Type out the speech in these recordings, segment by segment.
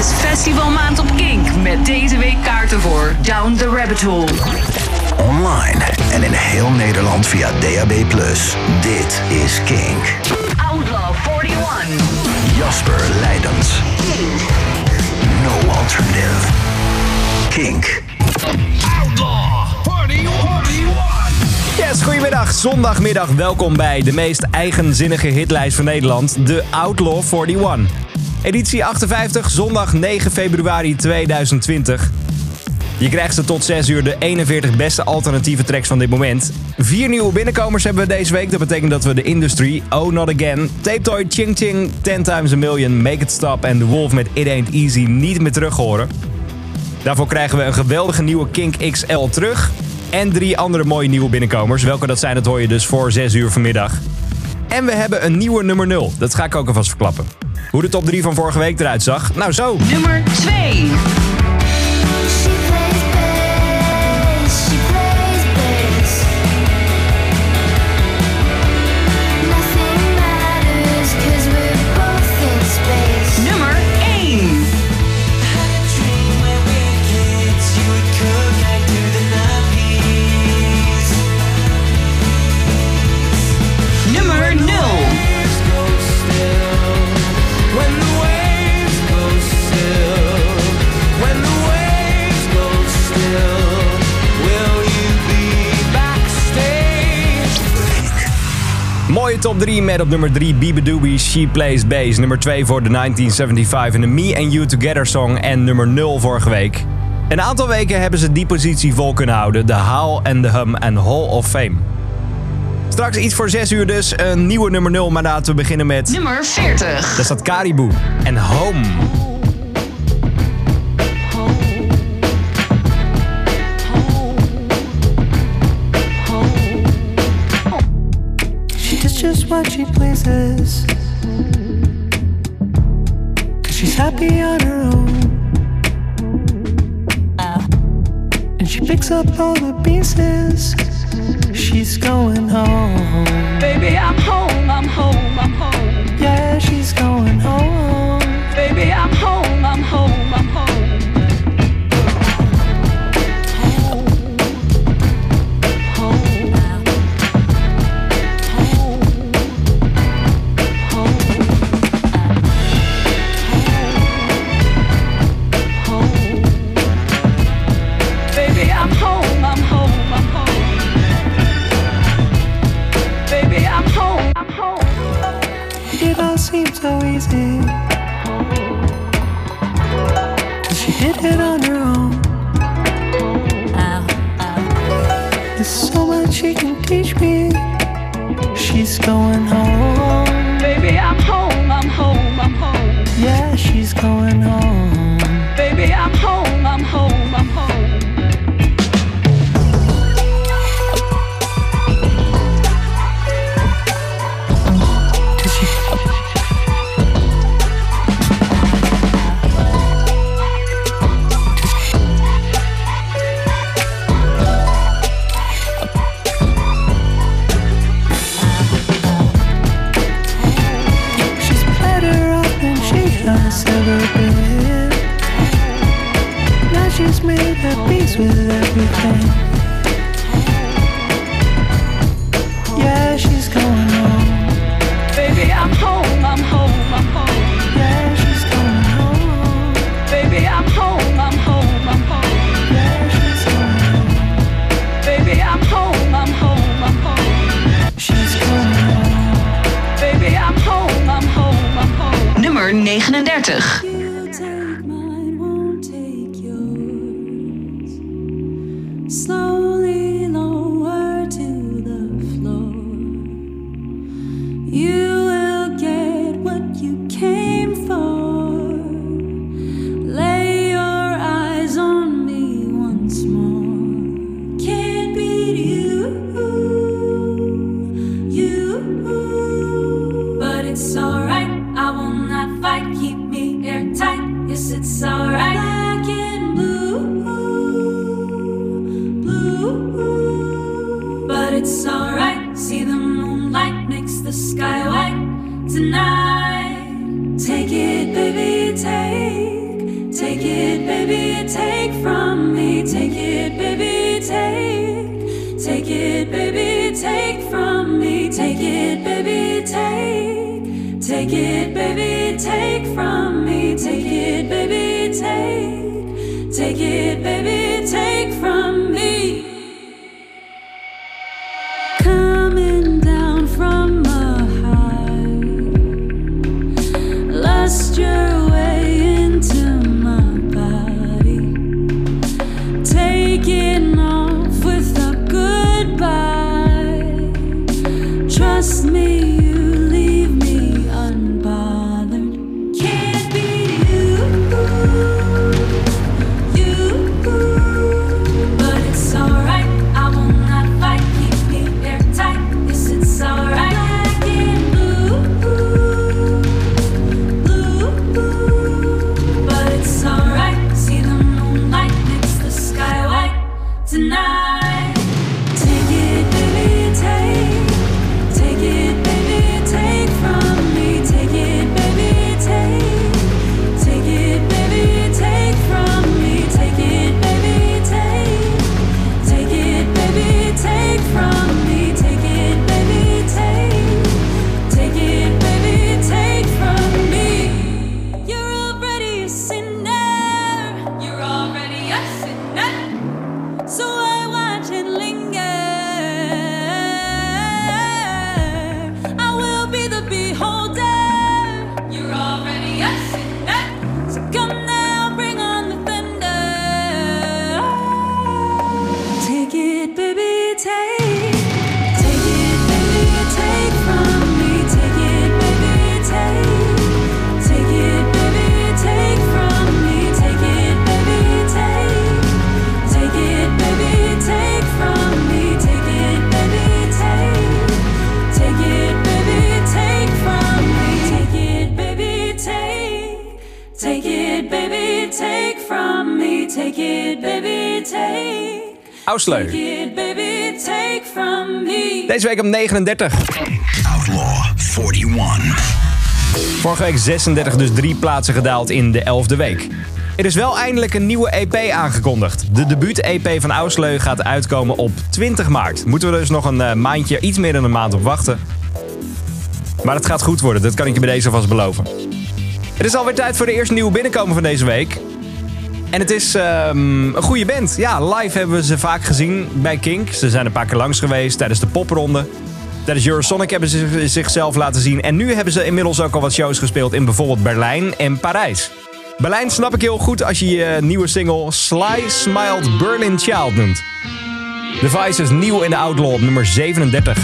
is festivalmaand op Kink met deze week kaarten voor Down the Rabbit Hole. Online en in heel Nederland via DAB+. Dit is Kink. Outlaw 41. Jasper Leidens. No alternative. Kink. Yes, goedemiddag. Zondagmiddag. Welkom bij de meest eigenzinnige hitlijst van Nederland, de Outlaw 41. Editie 58, zondag 9 februari 2020. Je krijgt ze tot 6 uur de 41 beste alternatieve tracks van dit moment. Vier nieuwe binnenkomers hebben we deze week. Dat betekent dat we de Industry, Oh Not Again, Tape Toy, Ching Ching, 10 Times a Million, Make It Stop en The Wolf met It Ain't Easy niet meer terug horen. Daarvoor krijgen we een geweldige nieuwe Kink XL terug. En drie andere mooie nieuwe binnenkomers. Welke dat zijn, dat hoor je dus voor 6 uur vanmiddag. En we hebben een nieuwe nummer 0. Dat ga ik ook alvast verklappen. Hoe de top 3 van vorige week eruit zag? Nou zo. Nummer 2. Top 3 met op nummer 3 Biba Doobie, She Plays Bass. Nummer 2 voor de 1975 en de Me and You Together song. En nummer 0 vorige week. Een aantal weken hebben ze die positie vol kunnen houden. De Howl en de Hum en Hall of Fame. Straks iets voor 6 uur dus een nieuwe nummer 0. Maar laten we beginnen met... Nummer 40. Daar staat Caribou en Home. What she pleases. Cause she's happy on her own. And she picks up all the pieces. She's going home. Baby, I'm home, I'm home, I'm home. Yeah, she's going home. Baby, I'm home, she did week op 39. Outlaw 41. Vorige week 36, dus drie plaatsen gedaald in de 11e week. Er is wel eindelijk een nieuwe EP aangekondigd. De debuut-EP van Ausleu gaat uitkomen op 20 maart. Moeten we dus nog een eh, maandje, iets meer dan een maand op wachten. Maar het gaat goed worden, dat kan ik je bij deze alvast beloven. Het is alweer tijd voor de eerste nieuwe binnenkomen van deze week. En het is ehm, een goede band. Ja, live hebben we ze vaak gezien bij Kink. Ze zijn een paar keer langs geweest tijdens de popronde. Tijdens Eurosonic hebben ze zichzelf laten zien. En nu hebben ze inmiddels ook al wat shows gespeeld in bijvoorbeeld Berlijn en Parijs. Berlijn snap ik heel goed als je je nieuwe single Sly Smiled Berlin Child noemt. The Vice is nieuw in de Outlaw op nummer 37.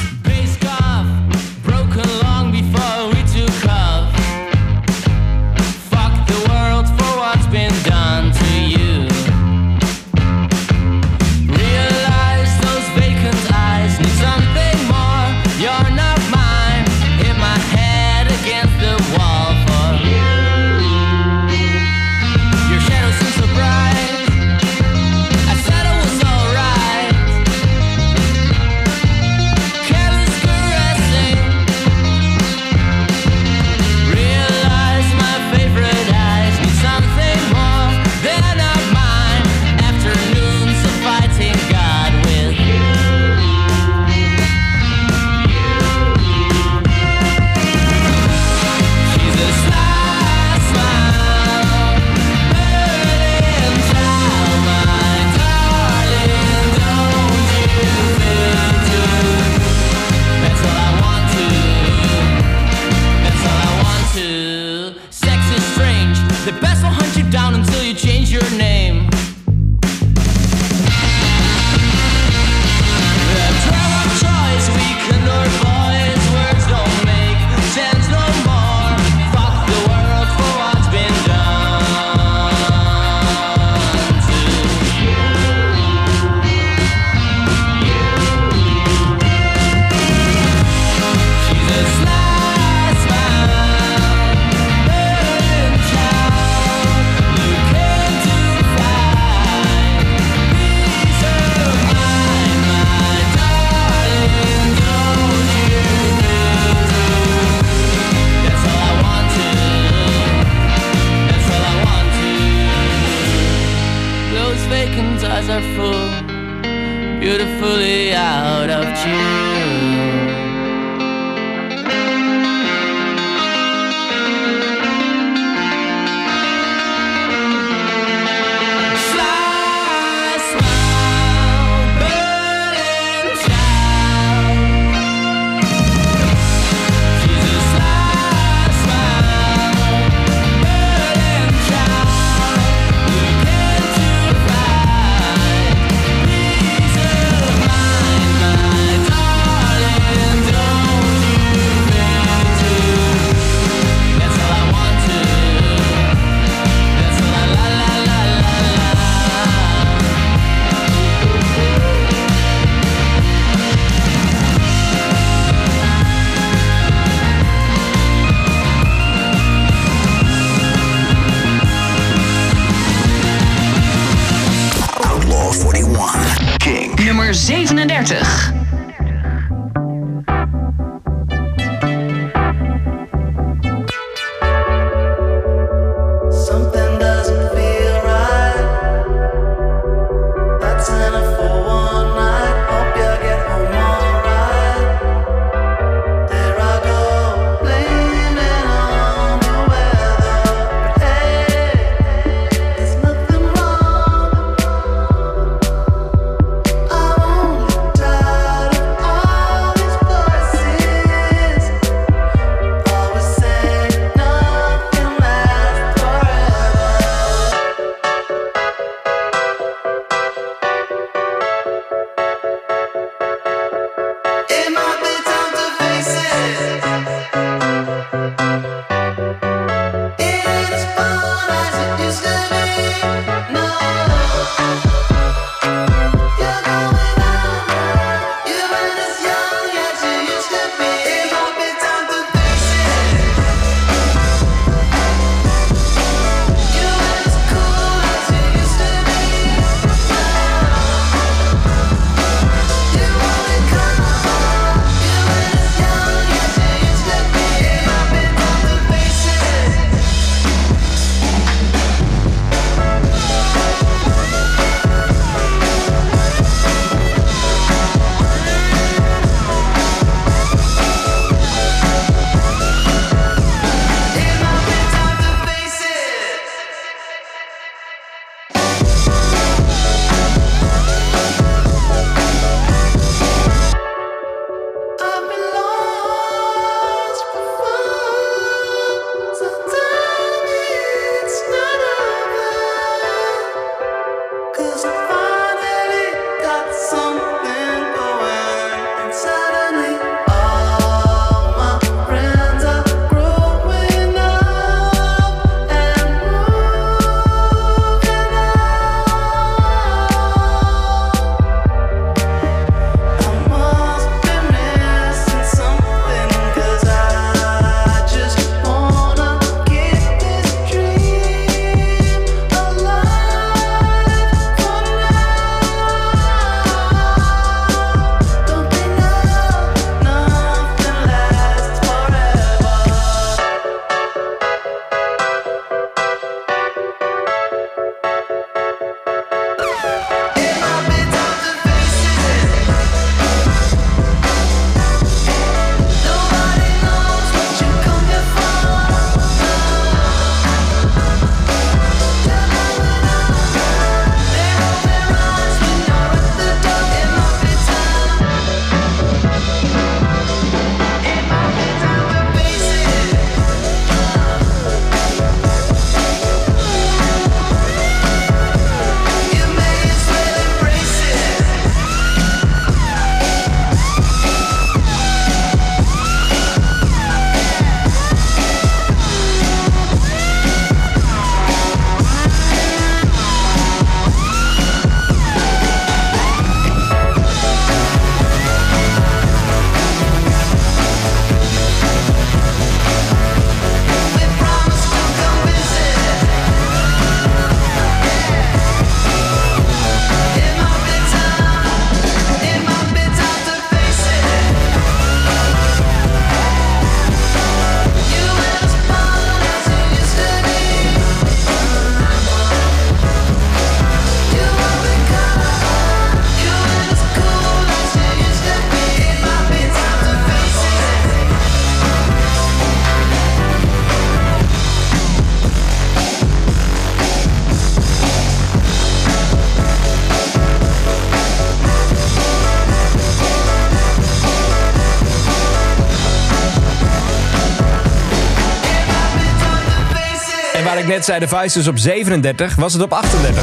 Net zei de Vice op 37, was het op 38.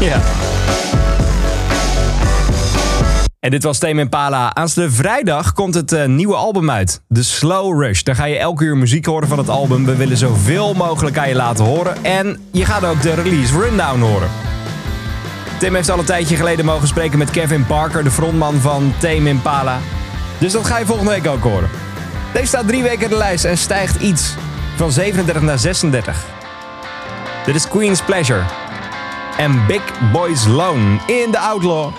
Ja. En dit was Tame Impala. Aanstaande vrijdag komt het eh, nieuwe album uit. The Slow Rush. Daar ga je elke uur muziek horen van het album. We willen zoveel mogelijk aan je laten horen. En je gaat ook de release rundown horen. Tim heeft al een tijdje geleden mogen spreken met Kevin Parker, de frontman van Tame Impala. Dus dat ga je volgende week ook horen. Deze staat drie weken in de lijst en stijgt iets. Van 37 naar 36. Dit is Queen's Pleasure. En Big Boys Loan in The Outlaw.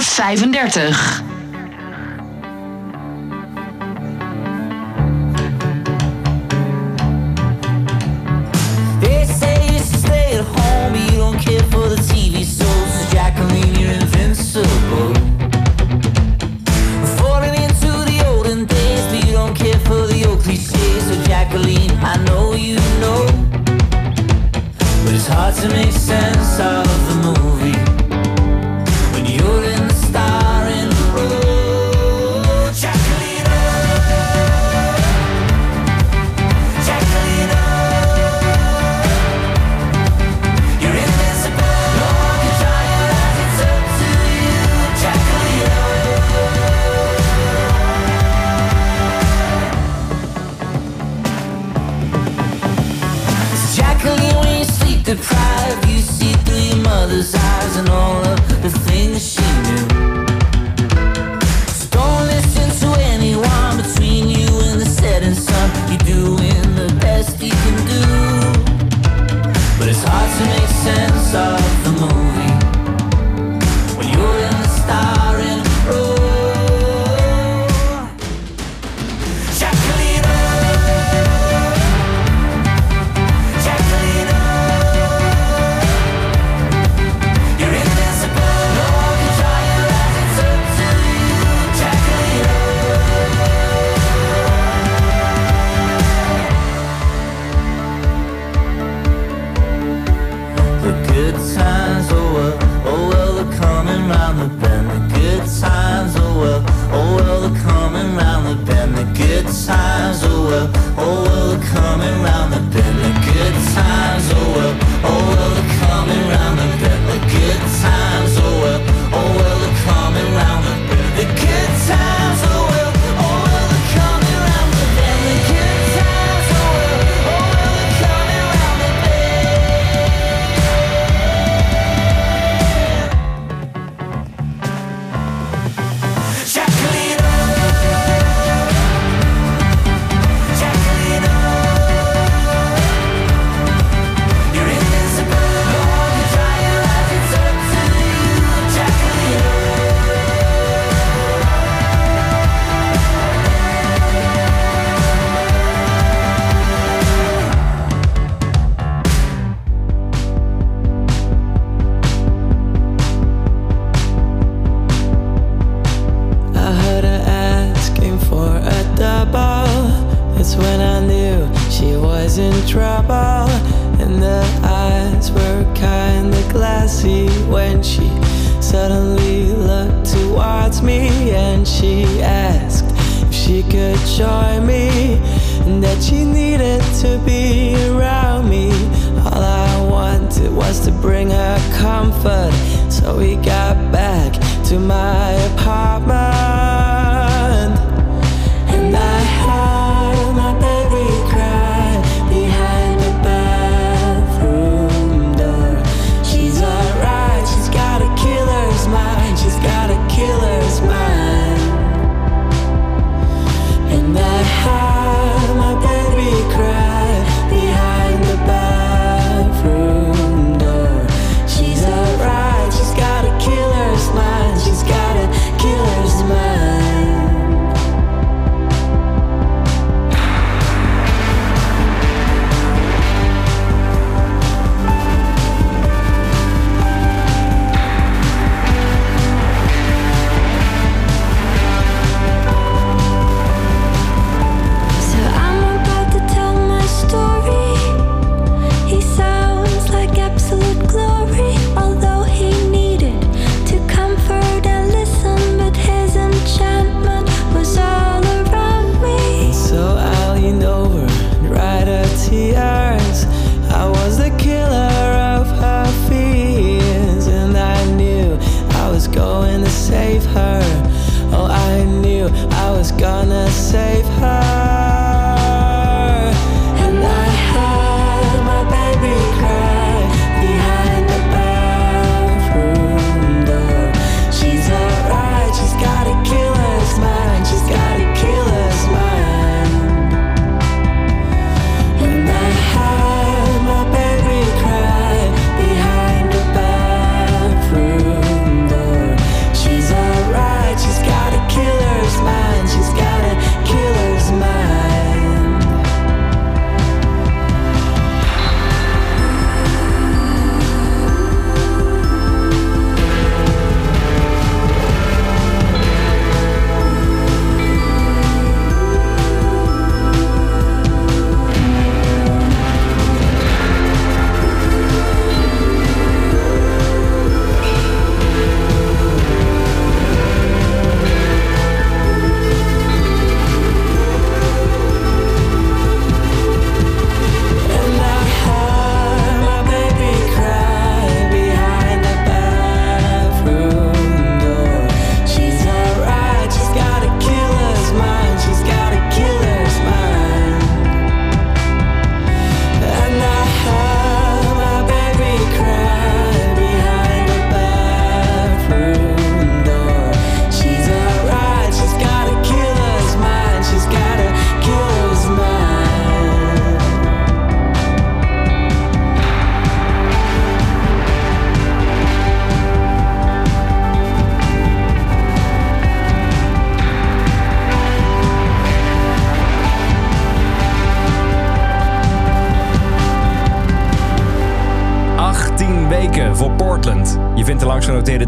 35.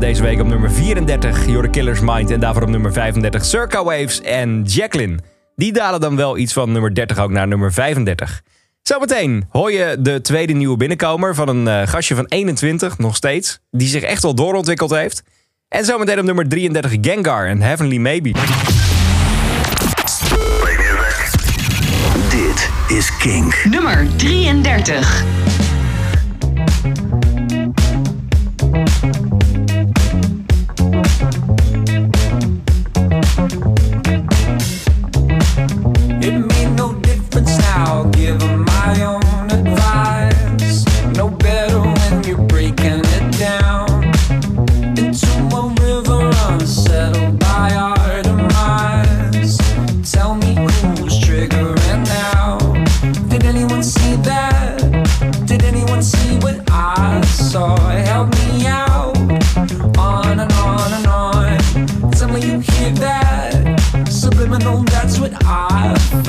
deze week op nummer 34 Your Killer's Mind. En daarvoor op nummer 35 Circa Waves en Jacqueline. Die dalen dan wel iets van nummer 30 ook naar nummer 35. Zometeen hoor je de tweede nieuwe binnenkomer van een eh, gastje van 21, nog steeds. Die zich echt wel doorontwikkeld heeft. En zometeen op nummer 33 Gengar en Heavenly Maybe. Dit is King. Nummer 33. that I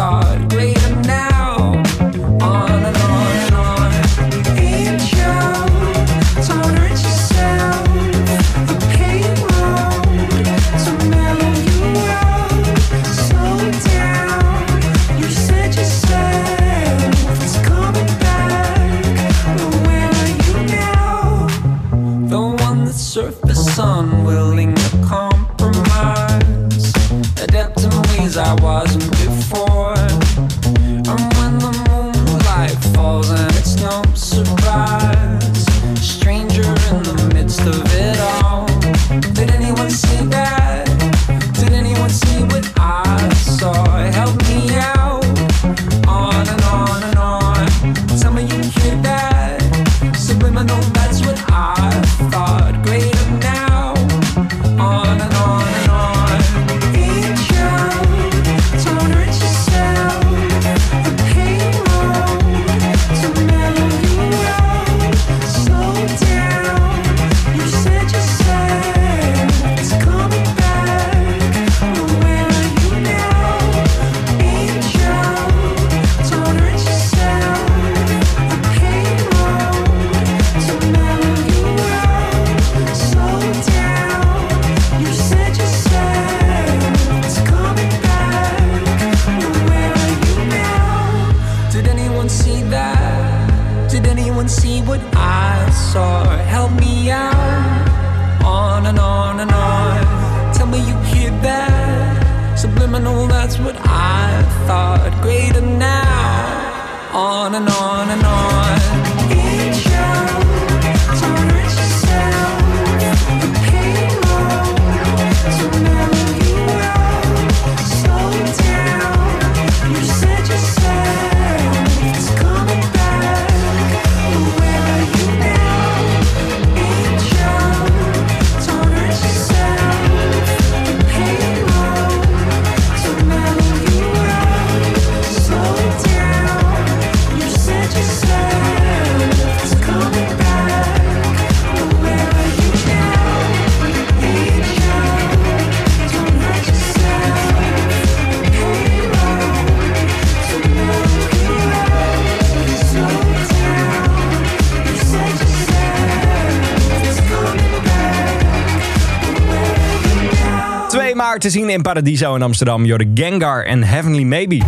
te zien in Paradiso in Amsterdam. Jorde Gengar en Heavenly Maybe.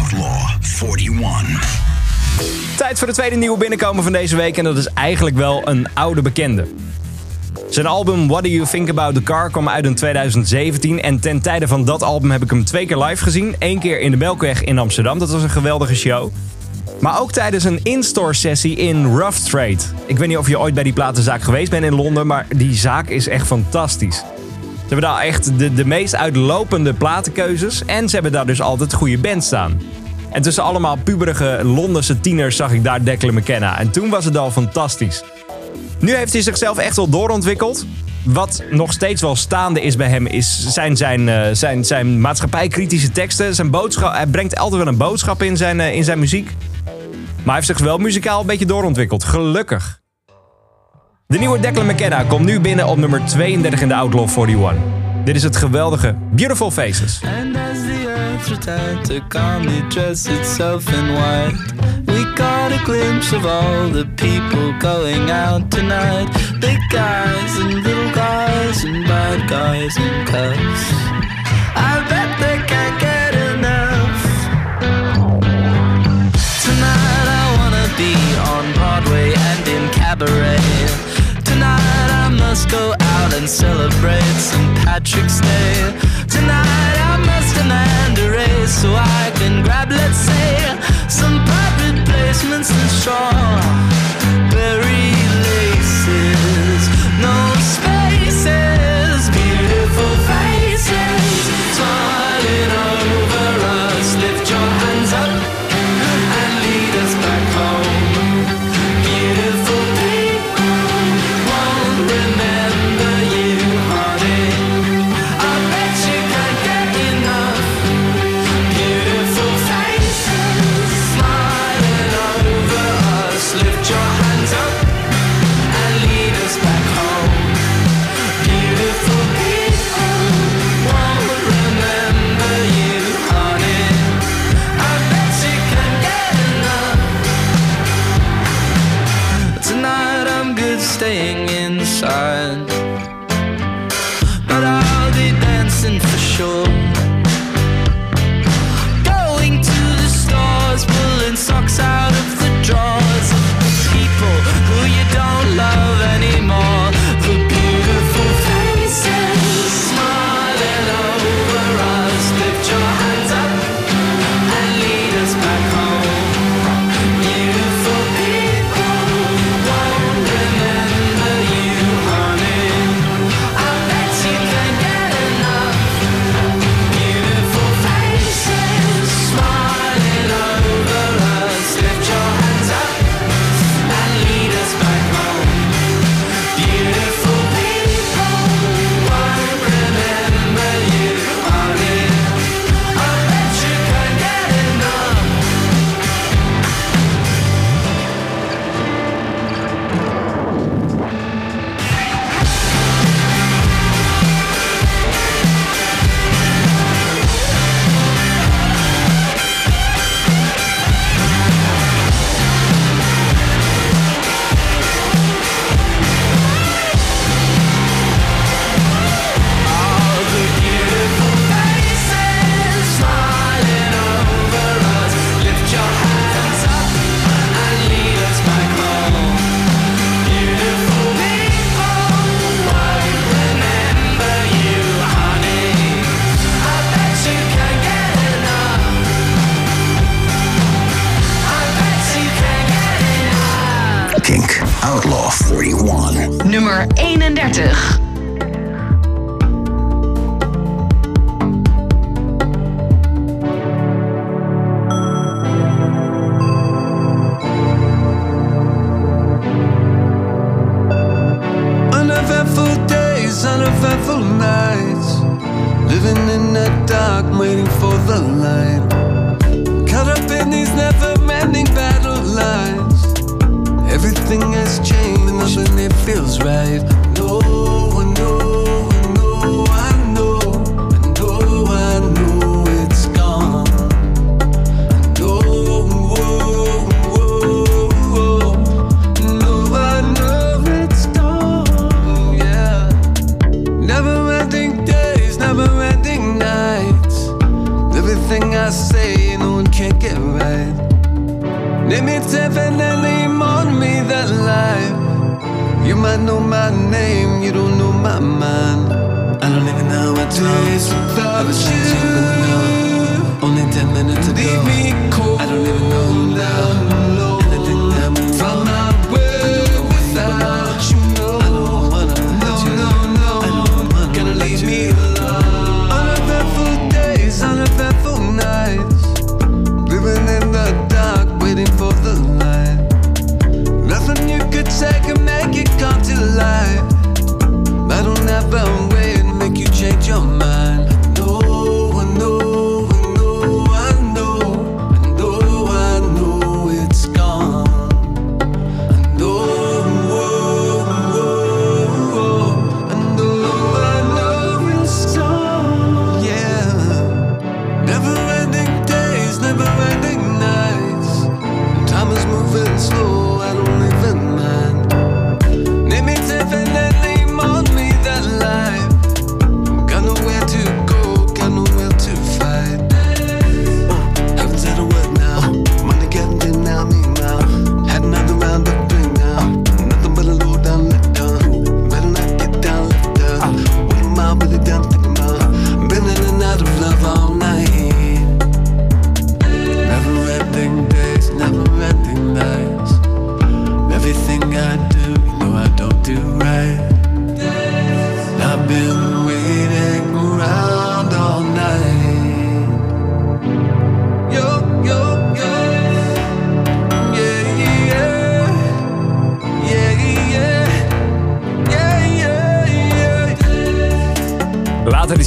Outlaw 41. Tijd voor de tweede nieuwe binnenkomen van deze week. En dat is eigenlijk wel een oude bekende. Zijn album What Do You Think About The Car kwam uit in 2017. En ten tijde van dat album heb ik hem twee keer live gezien. Eén keer in de Melkweg in Amsterdam. Dat was een geweldige show. Maar ook tijdens een in-store sessie in Rough Trade. Ik weet niet of je ooit bij die platenzaak geweest bent in Londen. Maar die zaak is echt fantastisch. Ze hebben daar echt de, de meest uitlopende platenkeuzes. En ze hebben daar dus altijd goede bands staan. En tussen allemaal puberige Londense tieners zag ik daar Declan McKenna. En toen was het al fantastisch. Nu heeft hij zichzelf echt wel doorontwikkeld. Wat nog steeds wel staande is bij hem, is zijn, zijn, eh, zijn, zijn maatschappijkritische teksten. Zijn boodschap, hij brengt altijd wel een boodschap in zijn, eh, in zijn muziek. Maar hij heeft zich wel muzikaal een beetje doorontwikkeld. Gelukkig. De nieuwe Declan McKenna komt nu binnen op nummer 32 in de Outlaw 41. Dit is het geweldige Beautiful Faces. And as the earth returned to calmly dress itself in white, we got a glimpse of all the people going out tonight. Big guys and little guys and bad guys in cuffs. I bet they can't get enough. Tonight I wanna be on Broadway and in cabaret. Must go out and celebrate St. Patrick's Day. Tonight I must demand a raise so I can grab, let's say, some private placements and strawberry laces. show.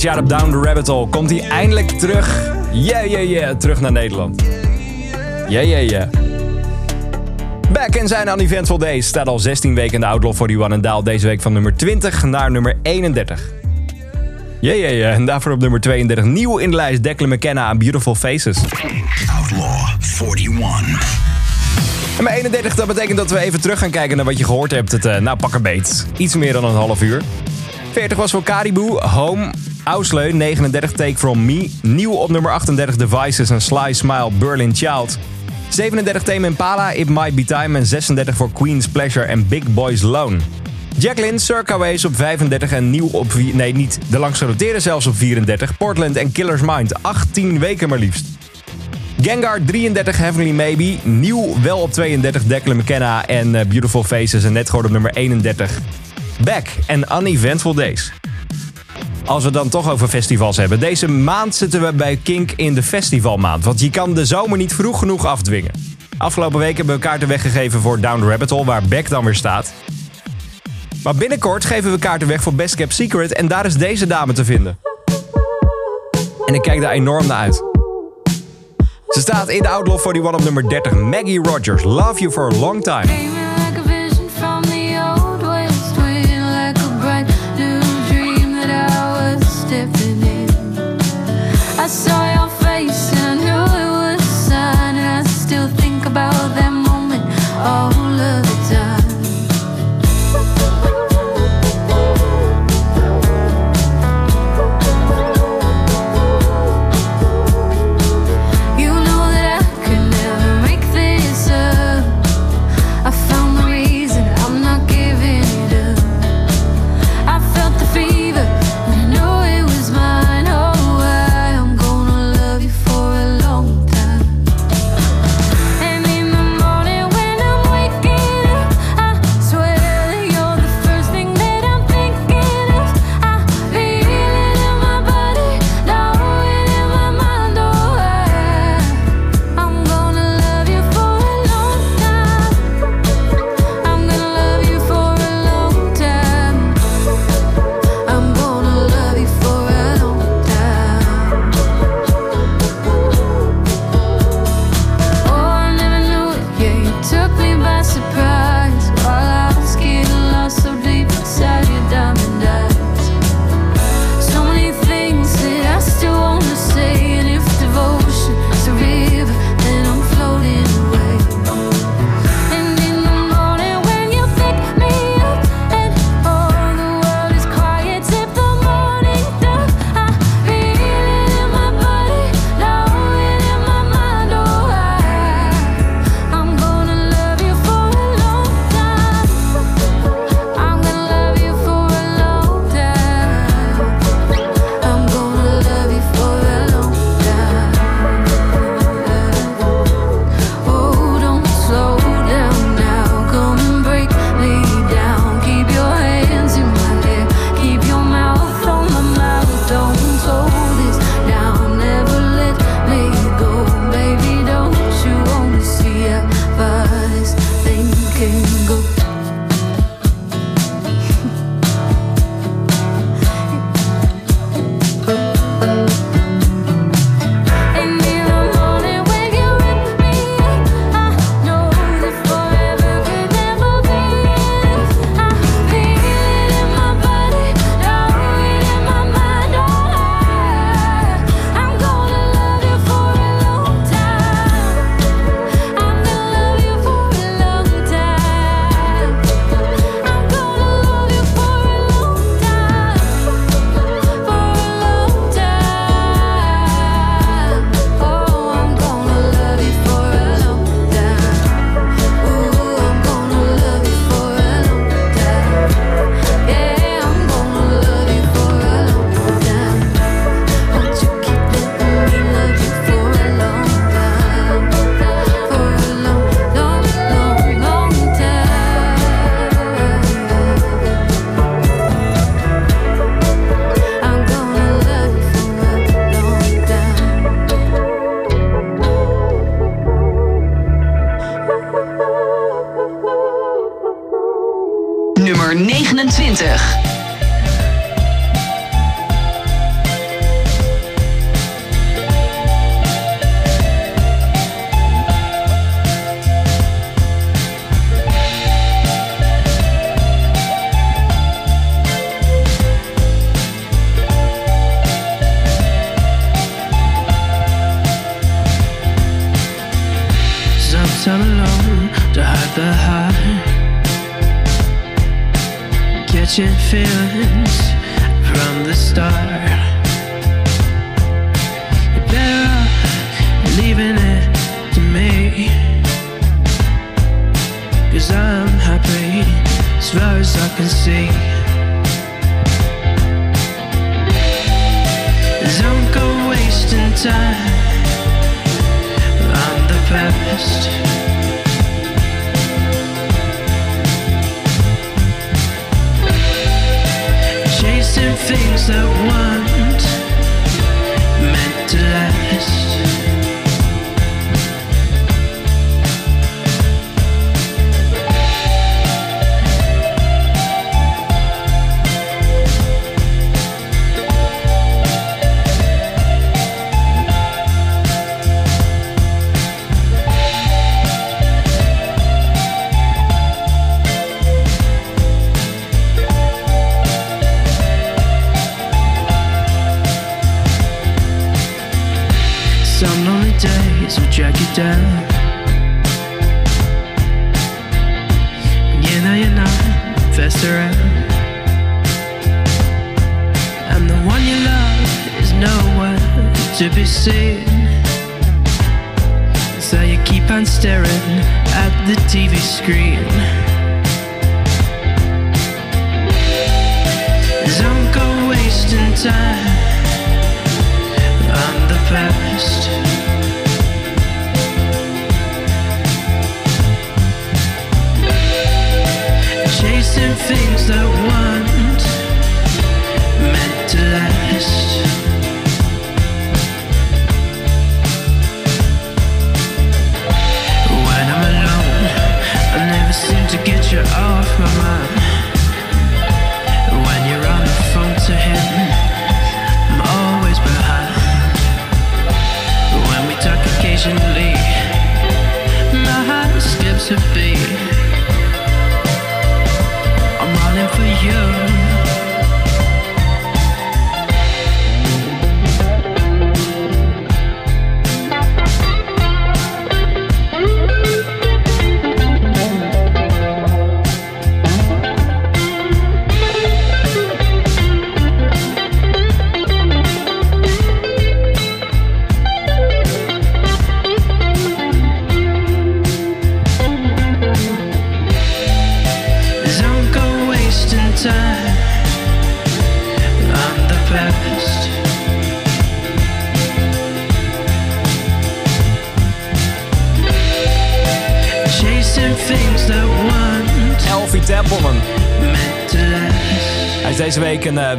Dit jaar op Down the Rabbit Hole komt hij eindelijk terug. Yeah, yeah, yeah. Terug naar Nederland. Yeah, yeah, yeah. Back in zijn Uneventful Days staat al 16 weken in de Outlaw 41 en daalt deze week van nummer 20 naar nummer 31. Yeah, yeah, yeah. En daarvoor op nummer 32 nieuw in de lijst Declan McKenna aan Beautiful Faces. Outlaw 41. En bij 31, dat betekent dat we even terug gaan kijken naar wat je gehoord hebt. Het, eh, nou, pak een beet. Iets meer dan een half uur. 40 was voor Caribou, Home, Ausleu, 39 Take From Me. Nieuw op nummer 38 Devices en Sly Smile, Berlin Child. 37 Tame Impala, It Might Be Time. En 36 voor Queen's Pleasure en Big Boys Loan. Jacqueline, Circa Ways op 35 en nieuw op... Nee, niet. De noteren zelfs op 34. Portland en Killer's Mind, 18 weken maar liefst. Gengar 33 Heavenly Maybe. Nieuw wel op 32 Declan McKenna en eh, Beautiful Faces. En net gewoon op nummer 31 Back en Uneventful Days. Als we dan toch over festivals hebben. Deze maand zitten we bij Kink in de festivalmaand. Want je kan de zomer niet vroeg genoeg afdwingen. Afgelopen week hebben we kaarten weggegeven voor Down the Rabbit Hole, waar Beck dan weer staat. Maar binnenkort geven we kaarten weg voor Best Kept Secret en daar is deze dame te vinden. En ik kijk daar enorm naar uit. Ze staat in de Outlaw 41 op nummer 30. Maggie Rogers, Love You For A Long Time.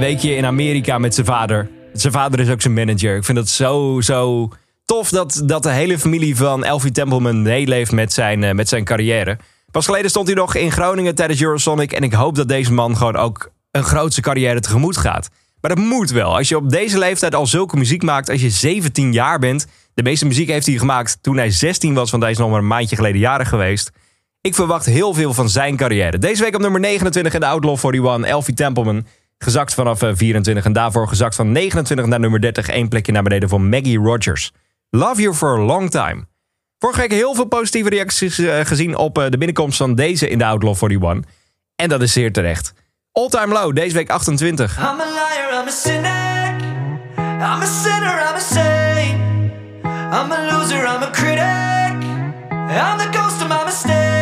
Weekje in Amerika met zijn vader. Zijn vader is ook zijn manager. Ik vind het zo, zo tof dat, dat de hele familie van Elfie Templeman meeleeft met zijn, eh, met zijn carrière. Pas geleden stond hij nog in Groningen tijdens Eurosonic. En ik hoop dat deze man gewoon ook een grootse carrière tegemoet gaat. Maar dat moet wel. Als je op deze leeftijd al zulke muziek maakt, als je 17 jaar bent. De meeste muziek heeft hij gemaakt toen hij 16 was, want hij is nog maar een maandje geleden jarig geweest. Ik verwacht heel veel van zijn carrière. Deze week op nummer 29 in de Outlaw 41, Elfie Templeman. Gezakt vanaf eh, 24 en daarvoor gezakt van 29 naar nummer 30. één plekje naar beneden voor Maggie Rogers. Love You for a Long Time. Vorige week heel veel positieve reacties eh, gezien op eh, de binnenkomst van deze in de Outlaw 41. En dat is zeer terecht. All Time Low, deze week 28. I'm a liar, I'm a cynic. I'm a sinner, I'm a saint. I'm a loser, I'm a critic. I'm the ghost of my mistakes.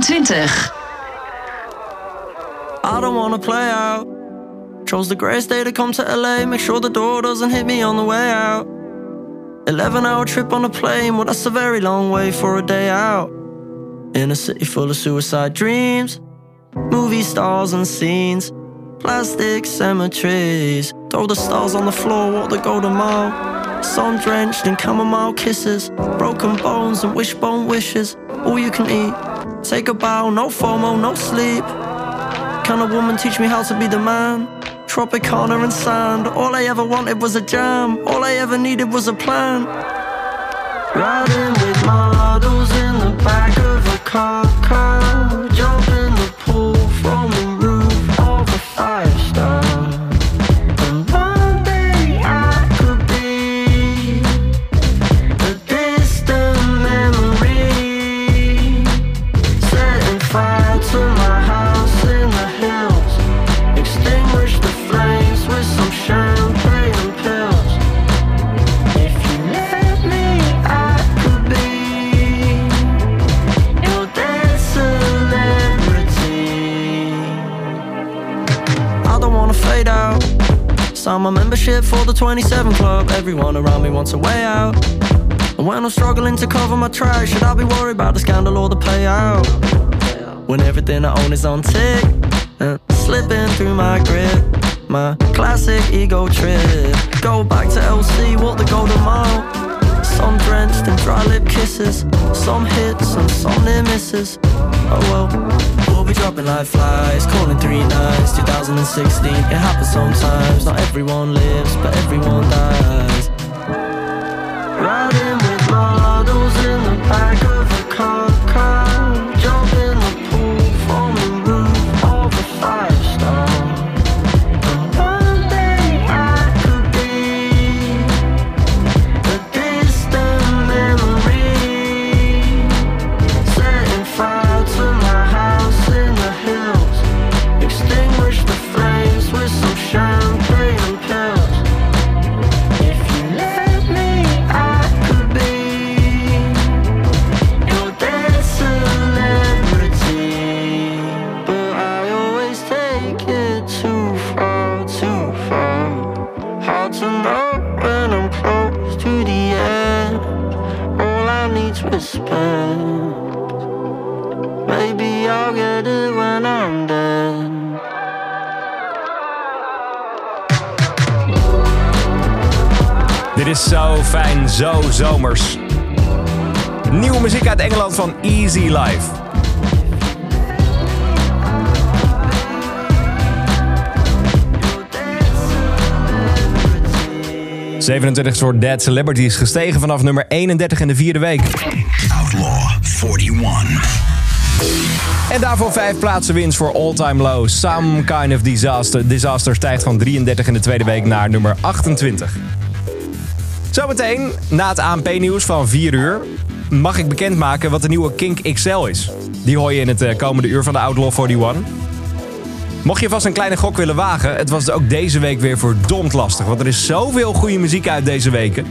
27. I don't wanna play out. Chose the greatest day to come to LA. Make sure the door doesn't hit me on the way out. 11 hour trip on a plane. Well, that's a very long way for a day out. In a city full of suicide dreams, movie stars and scenes, plastic cemeteries. Throw the stars on the floor, walk the golden mile. Sun drenched in chamomile kisses, broken bones and wishbone wishes. All you can eat. Take a bow, no FOMO, no sleep. Can a woman teach me how to be the man? Tropicana and sand. All I ever wanted was a jam. All I ever needed was a plan. Riding with models in the back of a car, car. 27 Club. Everyone around me wants a way out. And when I'm struggling to cover my tracks, should I be worried about the scandal or the payout? When everything I own is on tick, and slipping through my grip, my classic ego trip. Go back to LC, walk the golden mile. Sun drenched in dry lip kisses, some hits and some near misses. Oh well, be dropping like flies, calling three nights, 2016. It happens sometimes, not everyone lives, but everyone dies. Zomers. Nieuwe muziek uit Engeland van Easy Life. ...27 voor Dead Celebrities gestegen vanaf nummer 31 in de vierde week. Outlaw 41. En daarvoor vijf plaatsen winst voor All Time Low. Some Kind of Disaster. Disaster stijgt van 33 in de tweede week naar nummer 28. Zometeen, na het ANP-nieuws van 4 uur... mag ik bekendmaken wat de nieuwe Kink XL is. Die hoor je in het eh, komende uur van de Outlaw 41. Mocht je vast een kleine gok willen wagen... het was ook deze week weer verdomd lastig. Want er is zoveel goede muziek uit deze weken.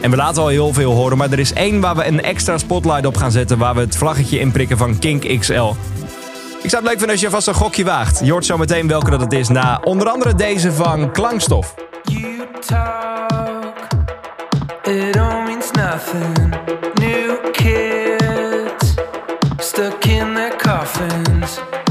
En we laten al heel veel horen, maar er is één waar we een extra spotlight op gaan zetten... waar we het vlaggetje inprikken van Kink XL. Ik zou het leuk vinden als je vast een gokje waagt. Je hoort zo meteen welke dat het is na onder andere deze van Klankstof. You nothing. New kids stuck in their coffins.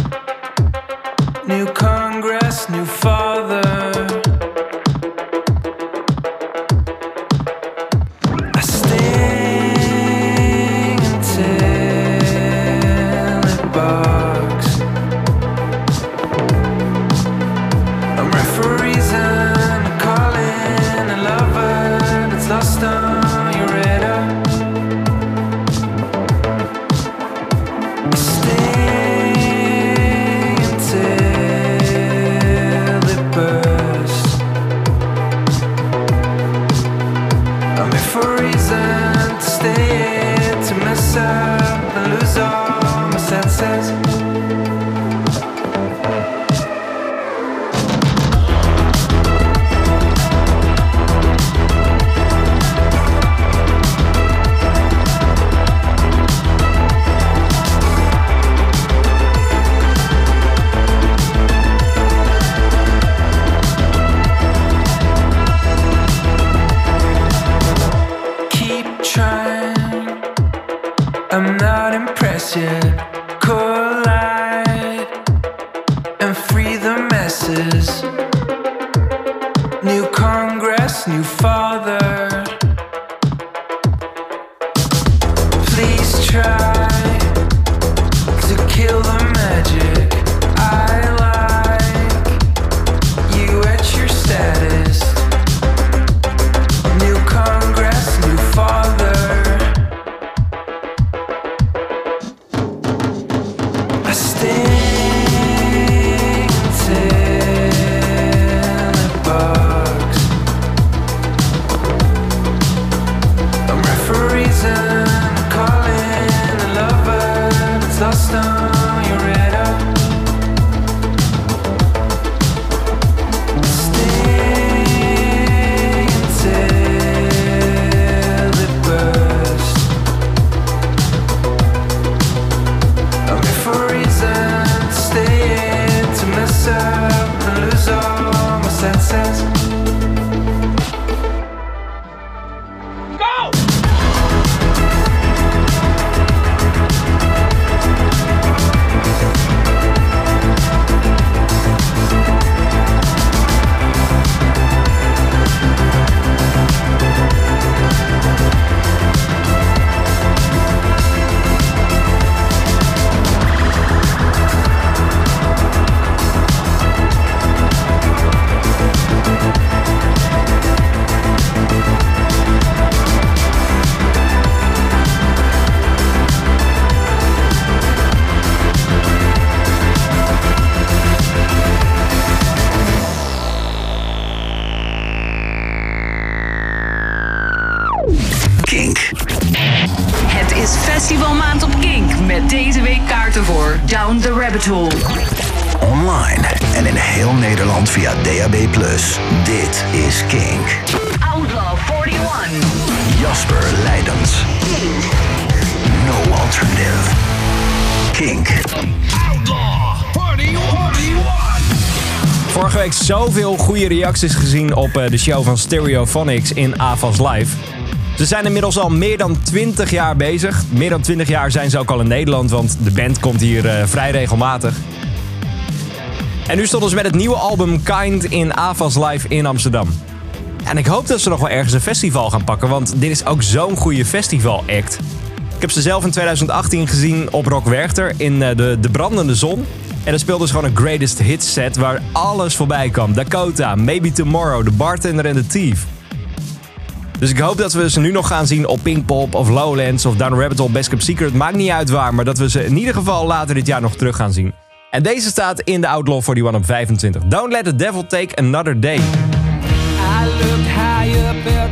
Online en in heel Nederland via DAB+. Dit is Kink. Outlaw 41. Jasper Leidens. No alternative. Kink. Vorige week zoveel goede reacties gezien op eh, de show van Stereophonics in AVAS Live. Ze zijn inmiddels al meer dan 20 jaar bezig. Meer dan 20 jaar zijn ze ook al in Nederland, want de band komt hier eh, vrij regelmatig. En nu stonden ze met het nieuwe album Kind in AVAS Live in Amsterdam. En ik hoop dat ze nog wel ergens een festival gaan pakken, want dit is ook zo'n goede festival-act. Ik heb ze zelf in 2018 gezien op Rock Werchter in eh, de, de Brandende Zon. En dan speelden ze gewoon een greatest hits set waar alles voorbij kwam. Dakota, Maybe Tomorrow, The Bartender en The Thief. Dus ik hoop dat we ze nu nog gaan zien op Pinkpop of Lowlands of Down Rabbit Hole, Best Kept Secret. Maakt niet uit waar, maar dat we ze in ieder geval later dit jaar nog terug gaan zien. En deze staat in de Outlaw 41 op 25. Don't let the devil take another day. I looked the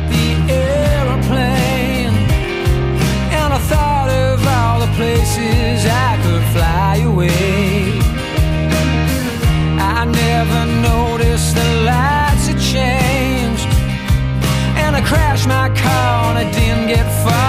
the places I could fly away crashed my car and I didn't get far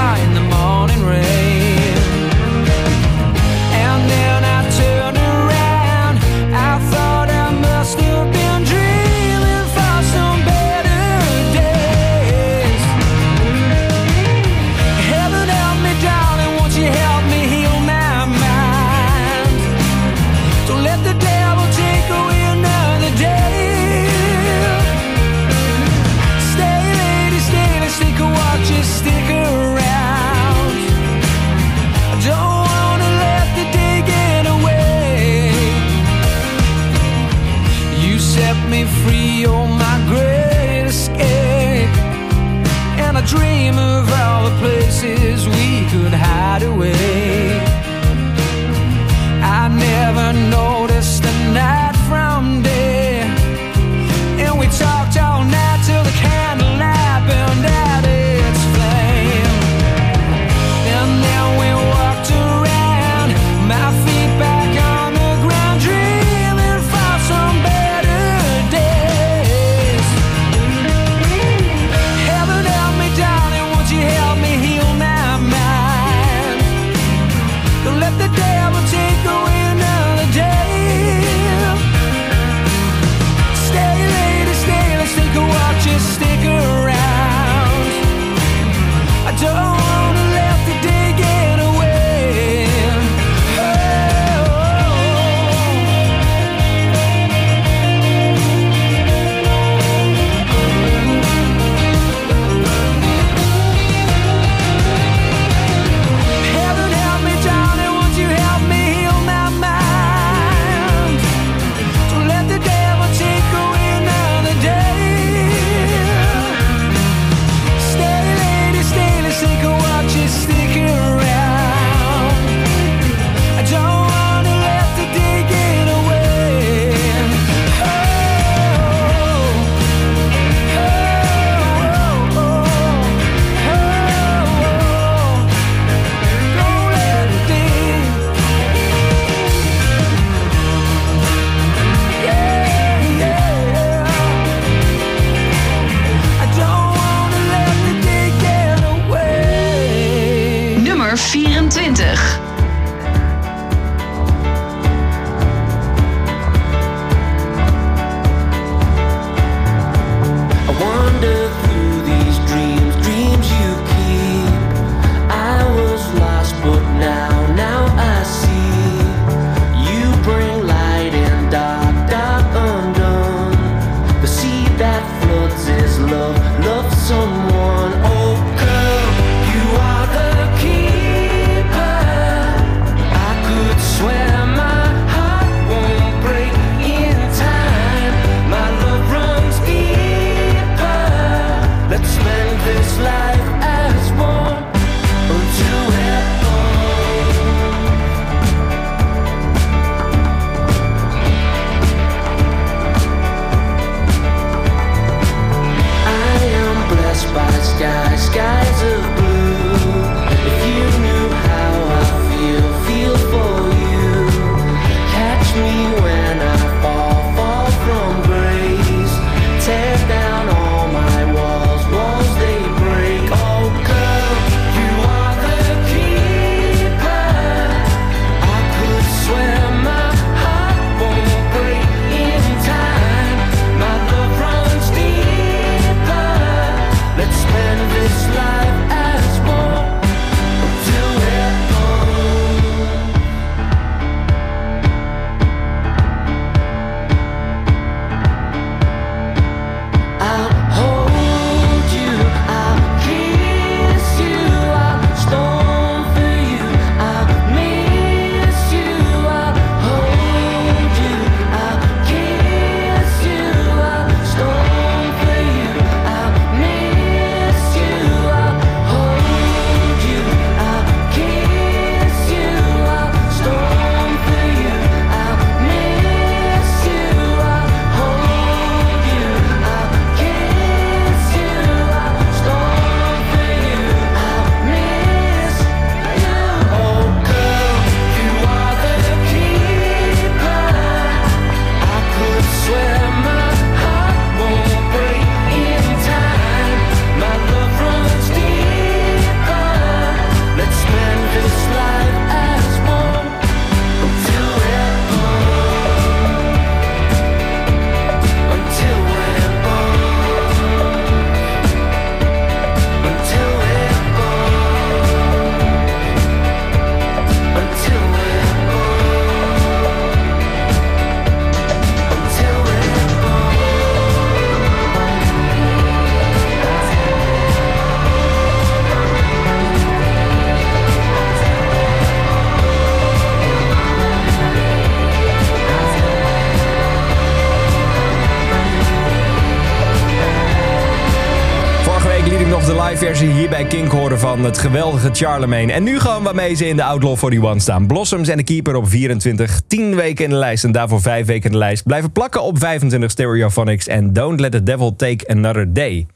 de live versie hier bij Kink horen van het geweldige Charlemagne. En nu gewoon waarmee ze in de Outlaw 41 staan. Blossoms en de Keeper op 24, 10 weken in de lijst en daarvoor 5 weken in de lijst. Blijven plakken op 25 Stereophonics en Don't Let the Devil Take Another Day.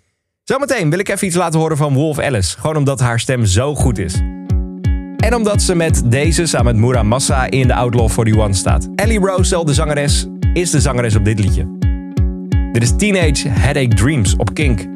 Zometeen wil ik even iets laten horen van Wolf Alice. Gewoon omdat haar stem zo goed is. En omdat ze met deze samen met Moura Massa in de Outlaw 41 staat. Ellie Rosel, de zangeres, is de zangeres op dit liedje. Dit is Teenage Headache Dreams op Kink.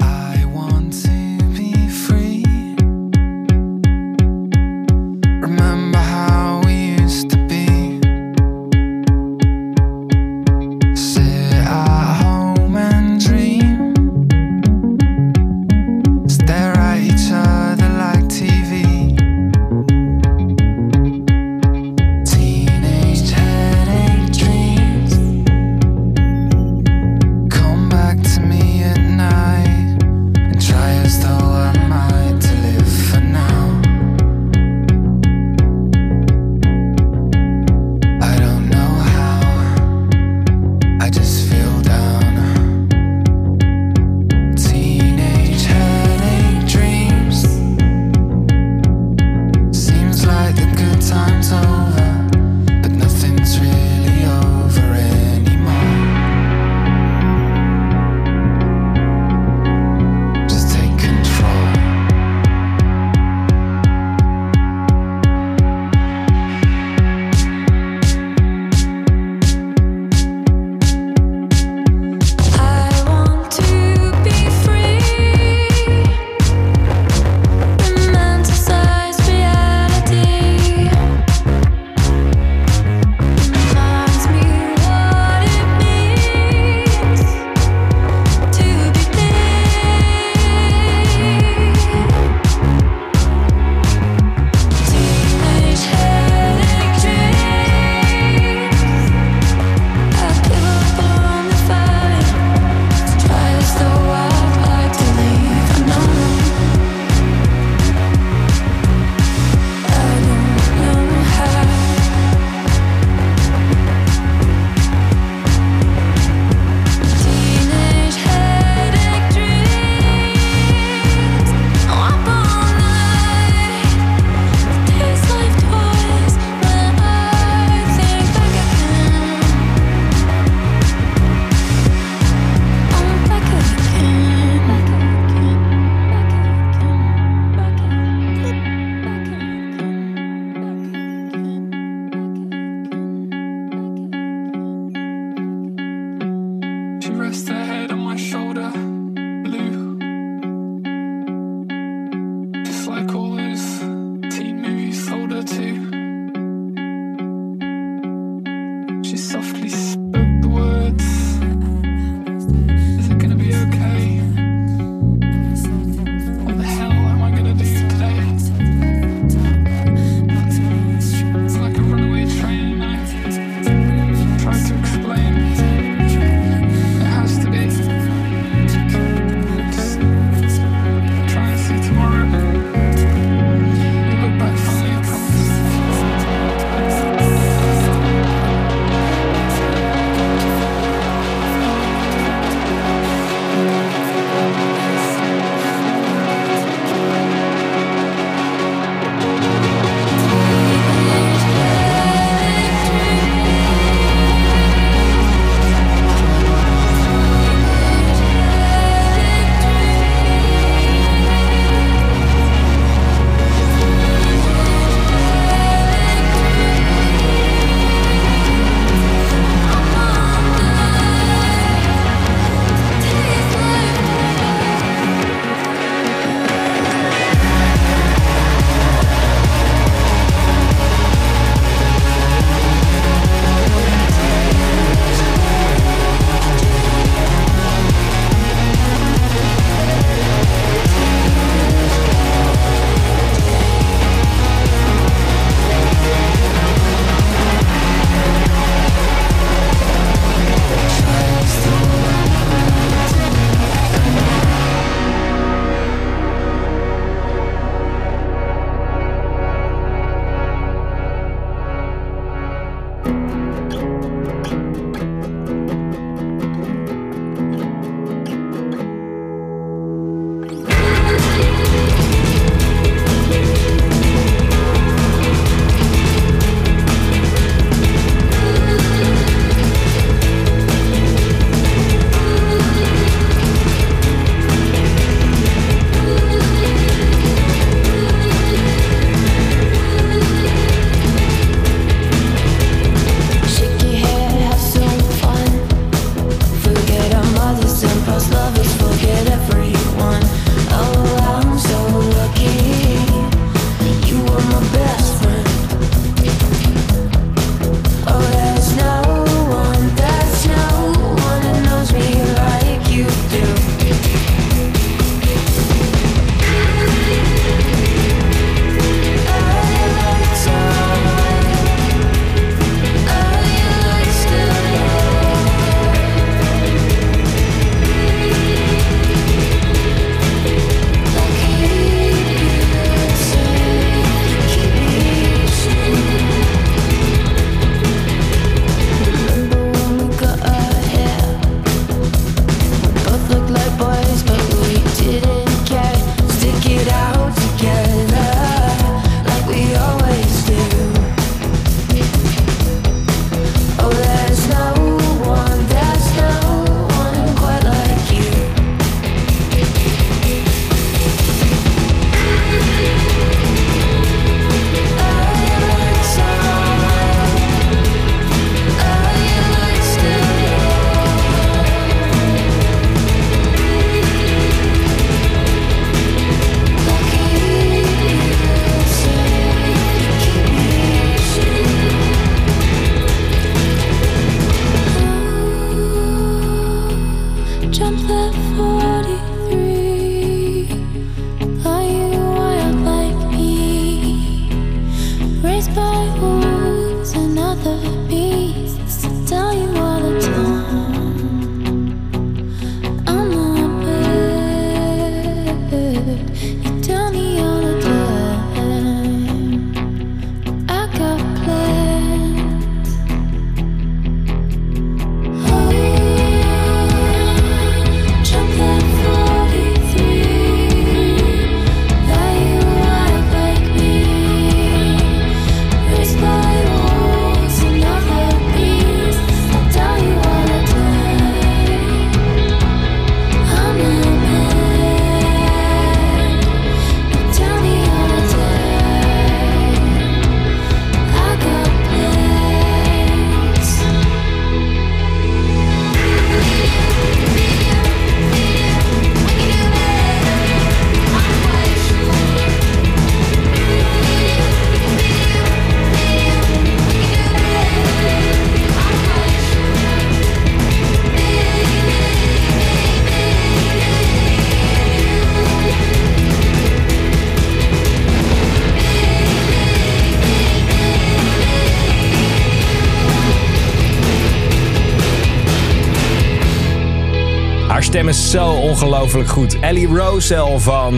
Ongelooflijk goed. Ellie Rosell van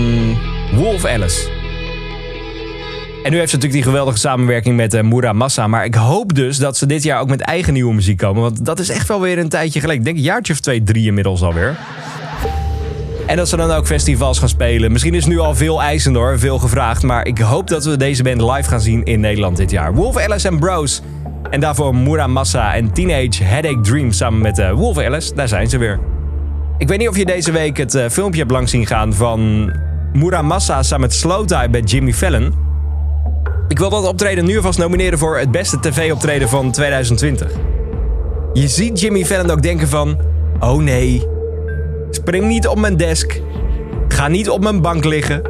Wolf Alice. En nu heeft ze natuurlijk die geweldige samenwerking met uh, Moura Massa. Maar ik hoop dus dat ze dit jaar ook met eigen nieuwe muziek komen. Want dat is echt wel weer een tijdje geleden. Ik denk een jaartje of twee, drie inmiddels alweer. En dat ze dan ook festivals gaan spelen. Misschien is nu al veel eisend hoor, veel gevraagd. Maar ik hoop dat we deze band live gaan zien in Nederland dit jaar. Wolf Alice en Bros. En daarvoor Moura Massa en Teenage Headache Dream samen met uh, Wolf Alice. Daar zijn ze weer. Ik weet niet of je deze week het eh, filmpje hebt langs zien gaan van Muramasa samen met Slowthai bij Jimmy Fallon. Ik wil dat optreden nu alvast nomineren voor het beste tv-optreden van 2020. Je ziet Jimmy Fallon ook denken van... Oh nee, spring niet op mijn desk. Ga niet op mijn bank liggen.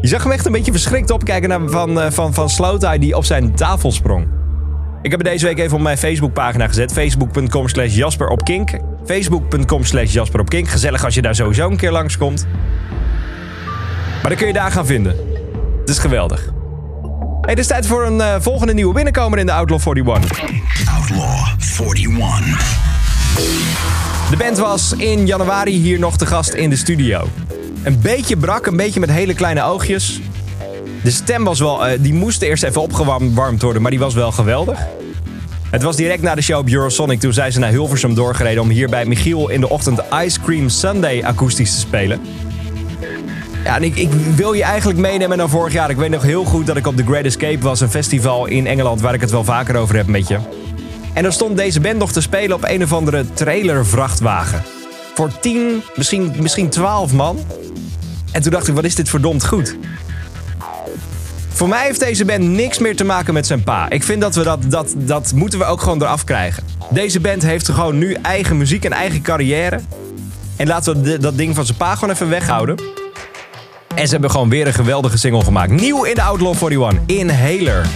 Je zag hem echt een beetje verschrikt opkijken naar, van, eh, van, van Slowthai die op zijn tafel sprong. Ik heb het deze week even op mijn Facebookpagina gezet. Facebook.com slash Jasper op Kink. Facebook.com slash. Gezellig als je daar sowieso een keer langskomt. Maar dan kun je daar gaan vinden. Het is geweldig. Hey, het is tijd voor een eh, volgende nieuwe binnenkomer in de Outlaw 41. Outlaw 41. De band was in januari hier nog te gast in de studio. Een beetje brak, een beetje met hele kleine oogjes. De stem was wel, eh, die moest eerst even opgewarmd worden, maar die was wel geweldig. Het was direct na de show op Eurosonic. Toen zijn ze naar Hilversum doorgereden om hier bij Michiel in de ochtend Ice Cream Sunday akoestisch te spelen. Ja, en ik, ik wil je eigenlijk meenemen naar vorig jaar. Ik weet nog heel goed dat ik op The Great Escape was, een festival in Engeland waar ik het wel vaker over heb met je. En dan stond deze band nog te spelen op een of andere trailervrachtwagen. Voor 10, misschien, misschien 12 man. En toen dacht ik, wat is dit verdomd goed. Voor mij heeft deze band niks meer te maken met zijn pa. Ik vind dat we dat, dat, dat moeten we ook gewoon eraf krijgen. Deze band heeft gewoon nu eigen muziek en eigen carrière. En laten we dat ding van zijn pa gewoon even weghouden. En ze hebben gewoon weer een geweldige single gemaakt. Nieuw in de Outlaw 41. Inhaler.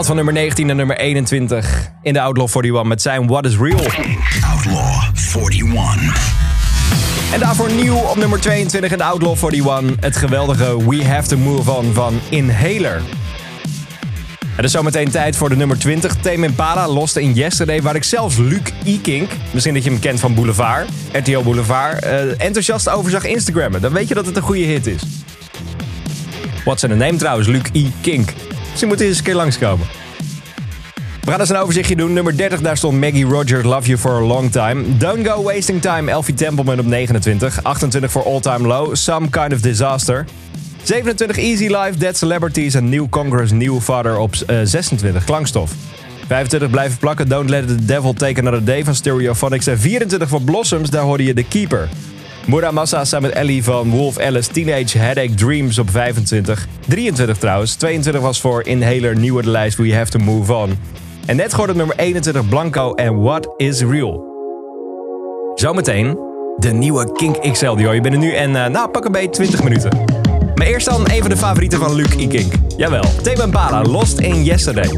Daalt van nummer 19 naar nummer 21 in de Outlaw 41 met zijn What is Real. Outlaw 41. En daarvoor nieuw op nummer 22 in de Outlaw 41 het geweldige We Have to Move On van Inhaler. Het is zometeen tijd voor de nummer 20. Tame Impala loste in Yesterday, waar ik zelfs Luc Ikink, misschien dat je hem kent van Boulevard, RTL Boulevard, eh, enthousiast over zag Instagrammen. Dan weet je dat het een goede hit is. Wat zijn de name trouwens, Luc I. Kink. Misschien moet hij eens een keer langskomen. We gaan eens een overzichtje doen. Nummer 30, daar stond Maggie Rogers, Love You For A Long Time. Don't Go Wasting Time, Elfie Templeman op 29. 28 voor All Time Low, Some Kind of Disaster. 27 Easy Life, Dead Celebrities en New Congress, New Father op eh, 26 Klankstof. 25 blijven plakken, Don't Let the Devil Take Another Day van Stereophonics. En 24 voor Blossoms, daar hoorde je The Keeper. Muramasa samen met Ellie van Wolf Alice Teenage Headache Dreams op 25. 23 trouwens. 22 was voor Inhaler, nieuwe de lijst We Have to Move On. En net gehoord op nummer 21 Blanco en What is Real. Zometeen De nieuwe Kink XL, die hoor je binnen nu en eh, nou, pak een beetje 20 minuten. Maar eerst dan een van de favorieten van Luc. Kink. Jawel, Tame Impala, Lost in Yesterday.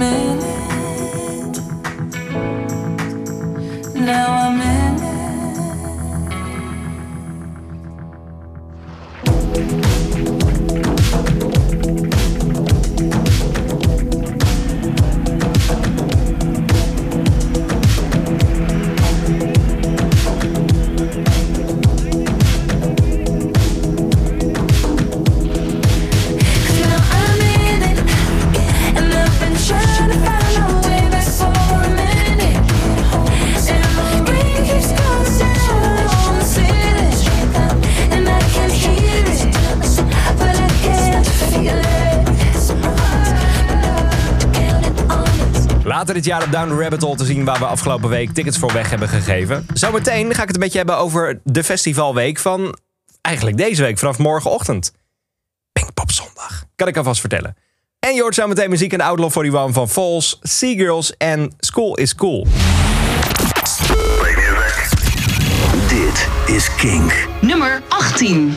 me. ja jaar op Down the Rabbit Hole te zien... waar we afgelopen week tickets voor weg hebben gegeven. Zometeen ga ik het een beetje hebben over de festivalweek van... eigenlijk deze week, vanaf morgenochtend. Pinkpop Zondag, kan ik alvast vertellen. En je hoort zometeen muziek in de Outlaw 41 van Falls, Seagirls en School is Cool. Dit is Kink. Nummer 18.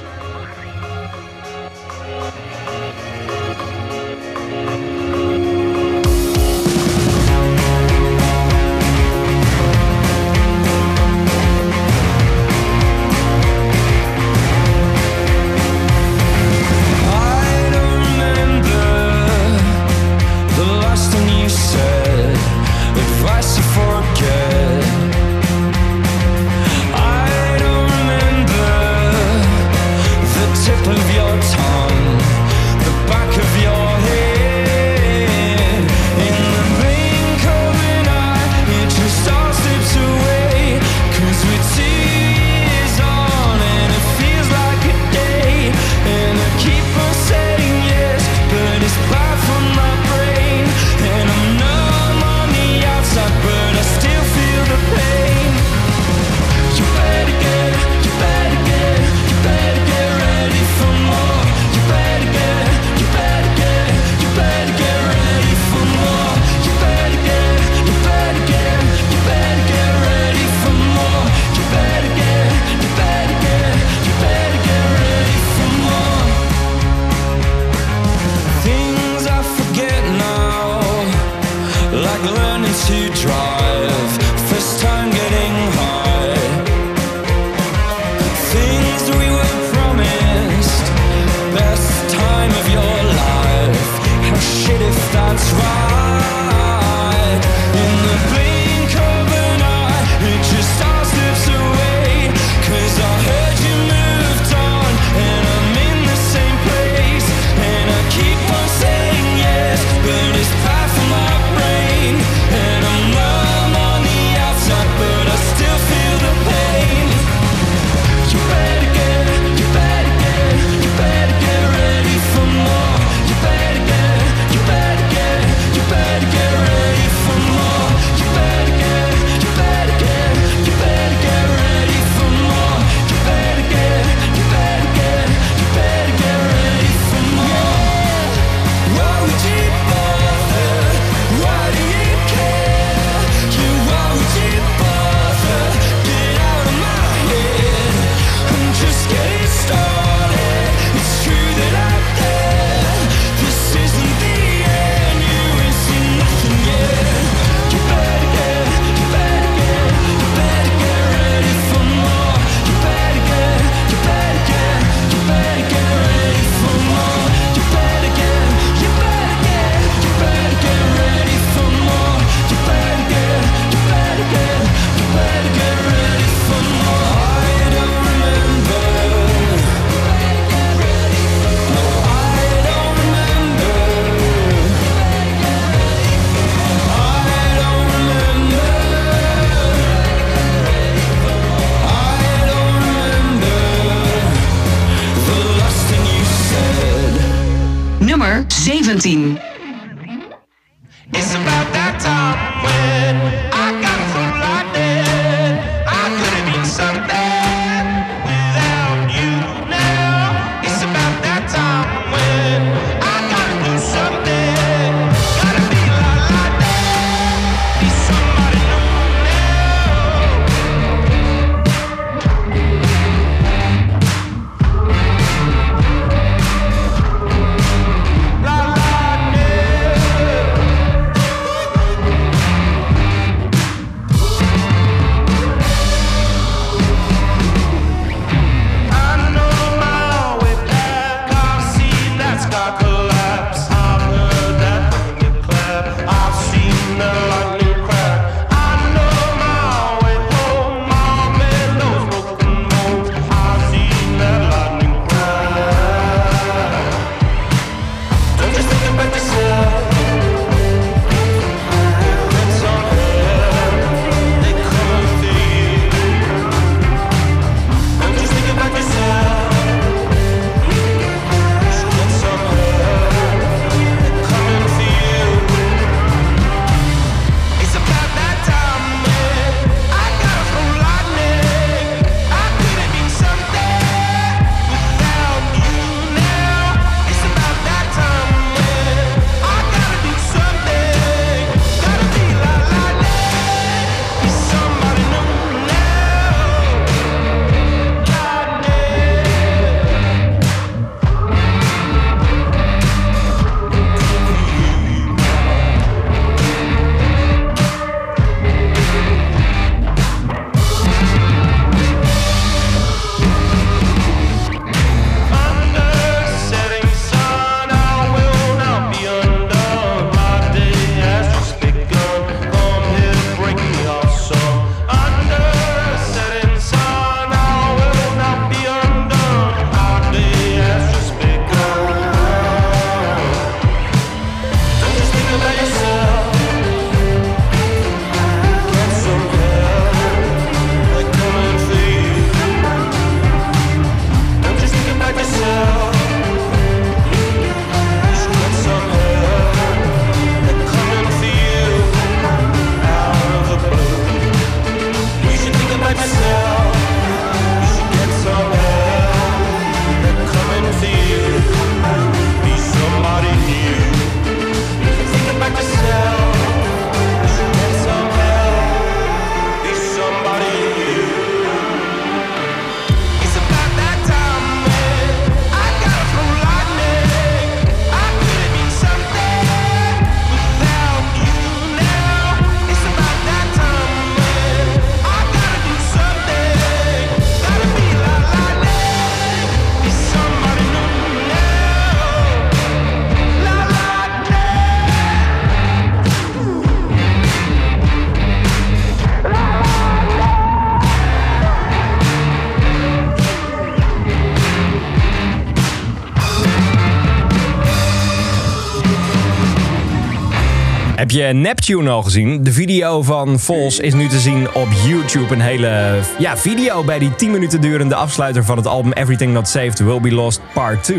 Je Neptune al gezien? De video van Vols is nu te zien op YouTube. Een hele ja, video bij die 10 minuten durende afsluiter van het album Everything Not Saved Will Be Lost Part 2.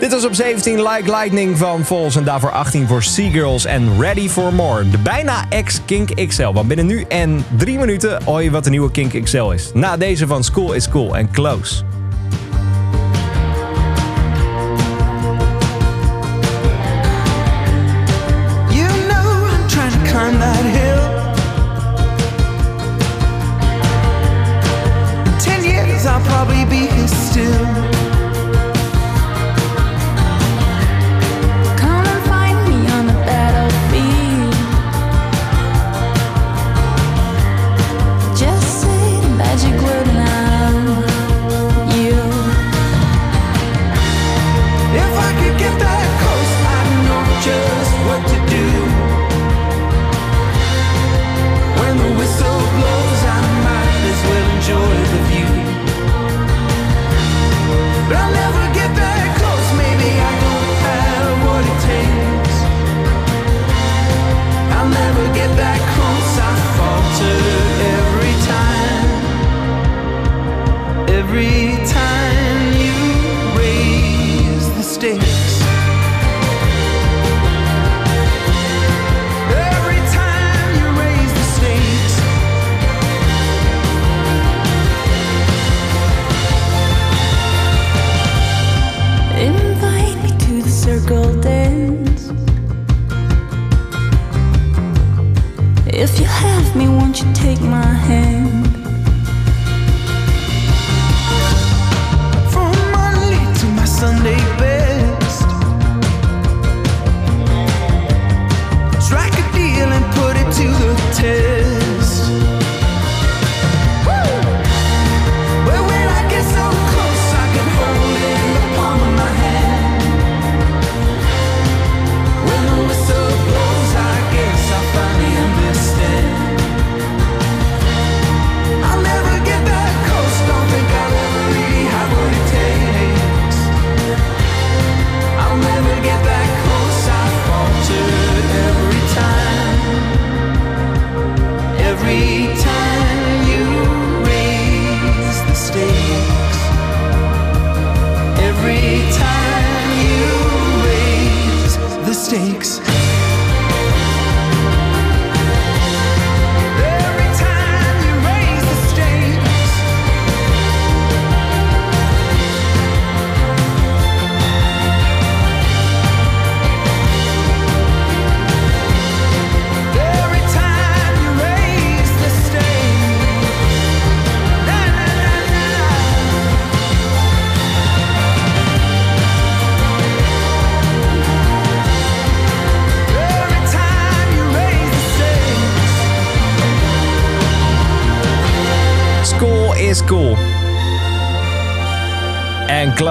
Dit was op 17 Like Lightning van Vols en daarvoor 18 voor Seagirls en Ready for More. De bijna ex-Kink XL, want binnen nu en 3 minuten hoor wat de nieuwe Kink XL is. Na deze van School is Cool en Close.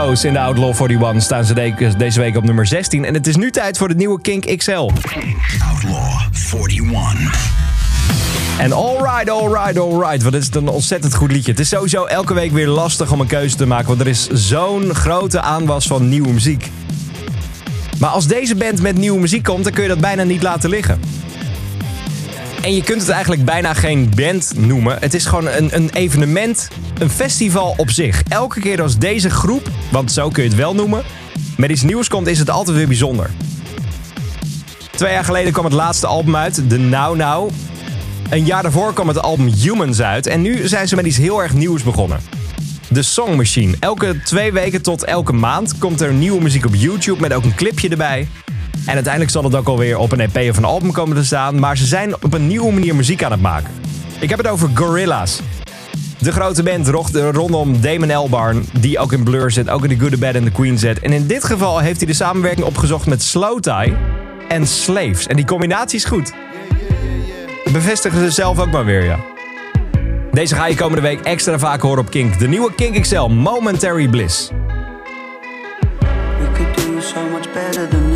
In de Outlaw 41 staan ze de- deze week op nummer 16. En het is nu tijd voor de nieuwe Kink XL. Outlaw 41. En alright, alright, alright. Wat is het een ontzettend goed liedje. Het is sowieso elke week weer lastig om een keuze te maken. Want er is zo'n grote aanwas van nieuwe muziek. Maar als deze band met nieuwe muziek komt, dan kun je dat bijna niet laten liggen. En je kunt het eigenlijk bijna geen band noemen. Het is gewoon een, een evenement, een festival op zich. Elke keer als deze groep, want zo kun je het wel noemen, met iets nieuws komt, is het altijd weer bijzonder. Twee jaar geleden kwam het laatste album uit, de Now Now. Een jaar daarvoor kwam het album Humans uit. En nu zijn ze met iets heel erg nieuws begonnen. De Song Machine. Elke twee weken tot elke maand komt er nieuwe muziek op YouTube met ook een clipje erbij. En uiteindelijk zal het ook alweer op een EP of een album komen te staan. Maar ze zijn op een nieuwe manier muziek aan het maken. Ik heb het over Gorillaz. De grote band rondom Damon Albarn, die ook in Blur zit, ook in The Good, The Bad and The Queen zit. En in dit geval heeft hij de samenwerking opgezocht met Slow Tie en Slaves. En die combinatie is goed. Bevestigen ze zelf ook maar weer, ja. Deze ga je komende week extra vaak horen op Kink. De nieuwe Kink XL, Momentary Bliss. We could do so much better than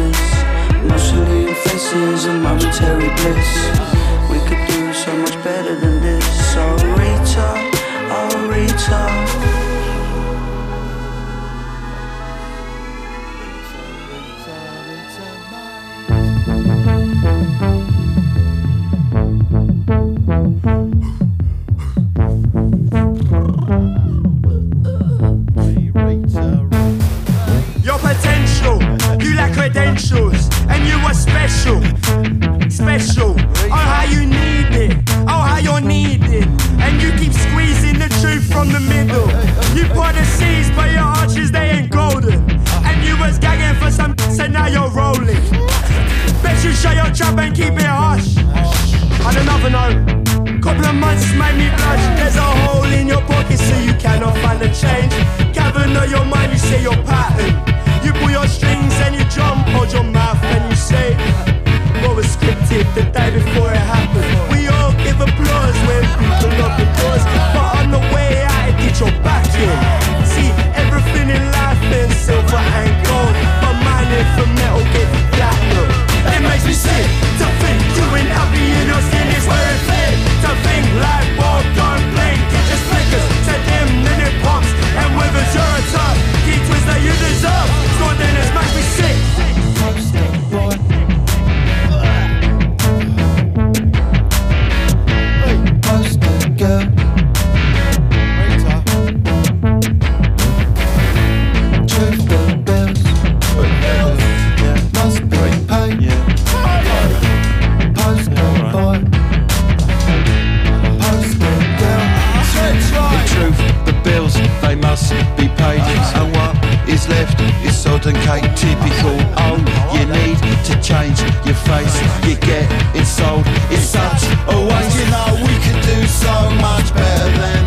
in faces and momentary bliss. We could do so much better than this. Reach up, oh reach. Oh, Your potential, you lack credentials, you are special, special. Oh, how you need it, oh, how you're needed, and you keep squeezing the truth from the middle. You pour the seeds, but your arches they ain't golden, and you was gagging for some, so now you're rolling. Bet you shut your trap and keep it hush. On another note, couple of months made me blush. There's a hole in your pocket, so you cannot find the change. Gather your mind, you say your pattern. You pull your strings and you jump, hold your mouth and you say what was scripted the day before it happened. And cake, typical. Oh, you need to change your face. You get it sold. It's such a waste. You know we could do so much better than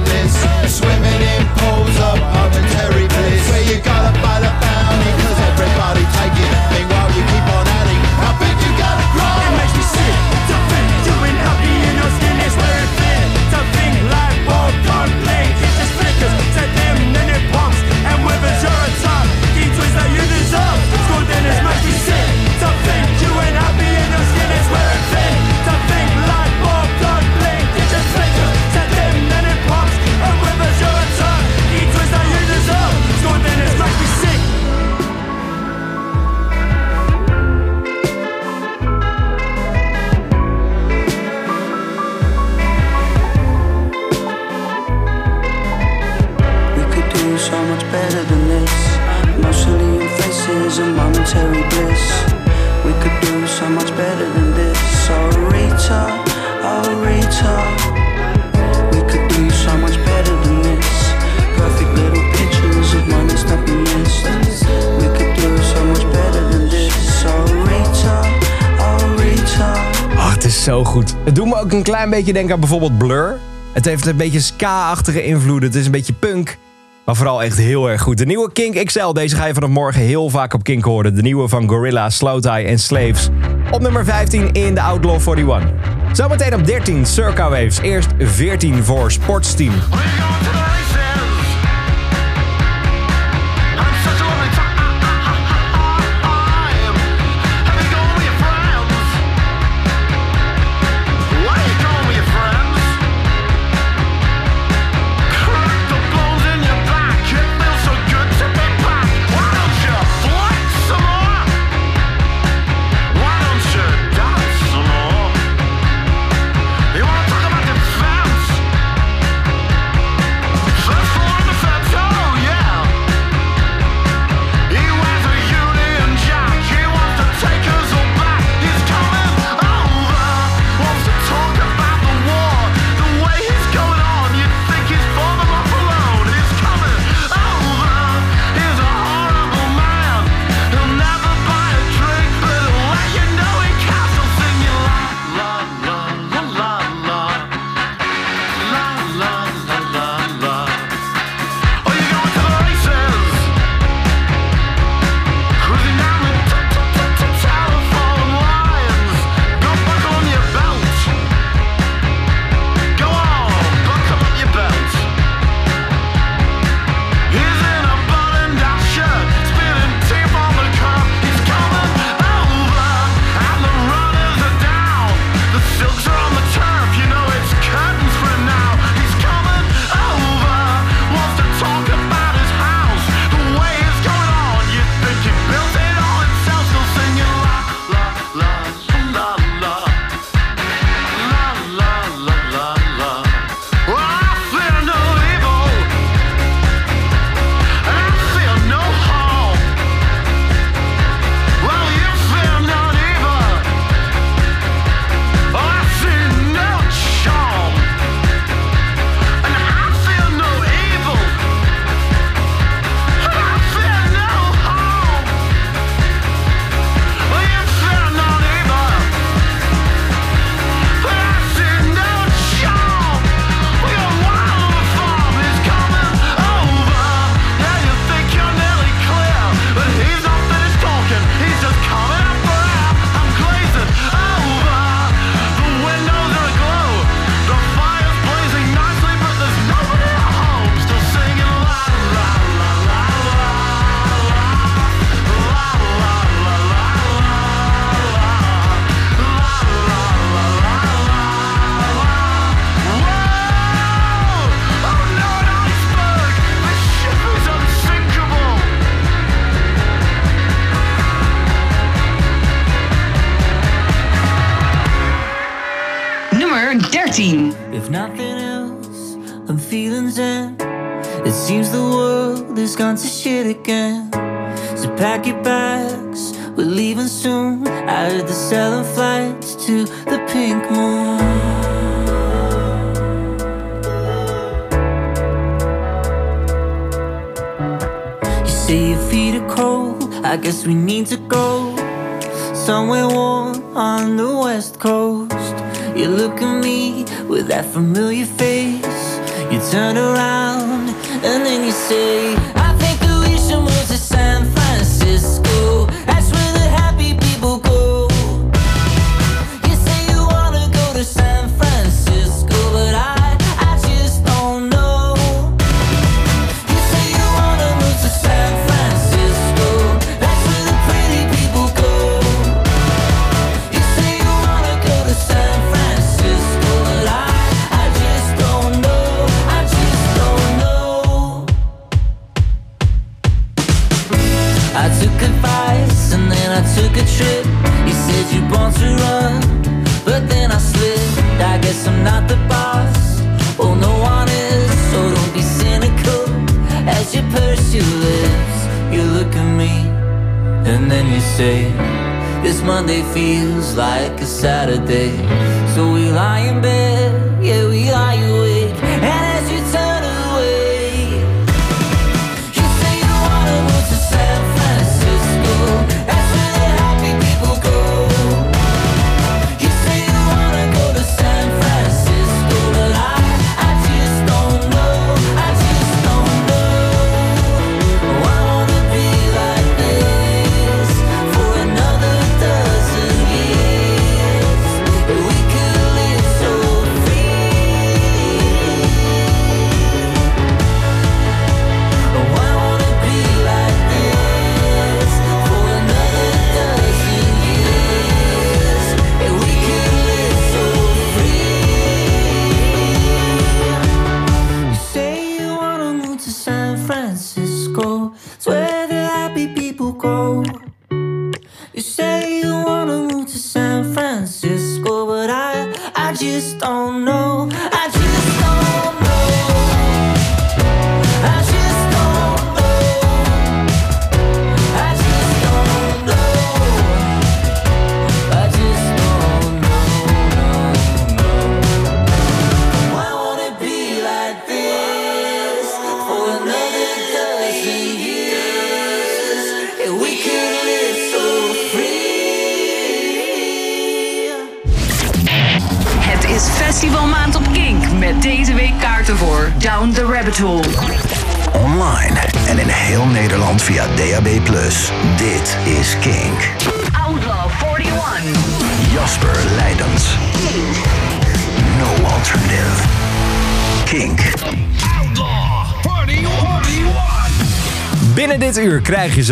goed. Het doet me ook een klein beetje denken aan bijvoorbeeld Blur. Het heeft een beetje ska-achtige invloeden. Het is een beetje punk. Maar vooral echt heel erg goed. De nieuwe Kink XL. Deze ga je vanaf morgen heel vaak op Kink horen. De nieuwe van Gorilla, Slowthai en Slaves. Op nummer 15 in de Outlaw 41. Zometeen op 13 Circa Waves. Eerst 14 voor Sportsteam.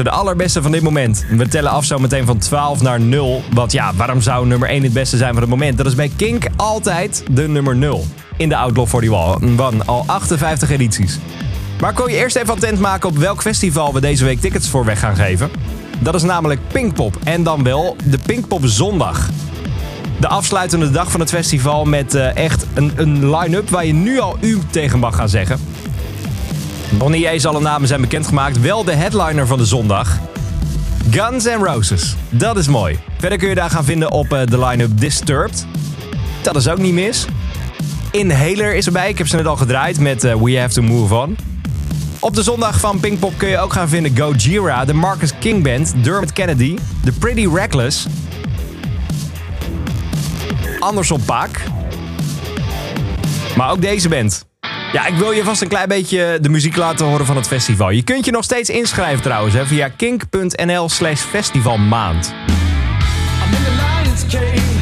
De allerbeste van dit moment. We tellen af zo meteen van 12 naar 0. Want ja, waarom zou nummer 1 het beste zijn van het moment? Dat is bij Kink altijd de nummer 0. In de Outlaw 41. Van al 58 edities. Maar kon je eerst even attent maken op welk festival we deze week tickets voor weg gaan geven? Dat is namelijk Pinkpop. En dan wel de Pinkpop Zondag. De afsluitende dag van het festival met eh, echt een, een line-up waar je nu al u tegen mag gaan zeggen. Bonniere's alle namen zijn bekendgemaakt, wel de headliner van de zondag. Guns N' Roses, dat is mooi. Verder kun je daar gaan vinden op eh, de line-up Disturbed. Dat is ook niet mis. Inhaler is erbij, ik heb ze net al gedraaid met eh, We Have To Move On. Op de zondag van Pinkpop kun je ook gaan vinden Gojira, de Marcus King Band, Dermot Kennedy, The Pretty Reckless, Anderson Pak, maar ook deze band. Ja, ik wil je vast een klein beetje de muziek laten horen van het festival. Je kunt je nog steeds inschrijven trouwens hè, via kink.nl slash festivalmaand. I'm in the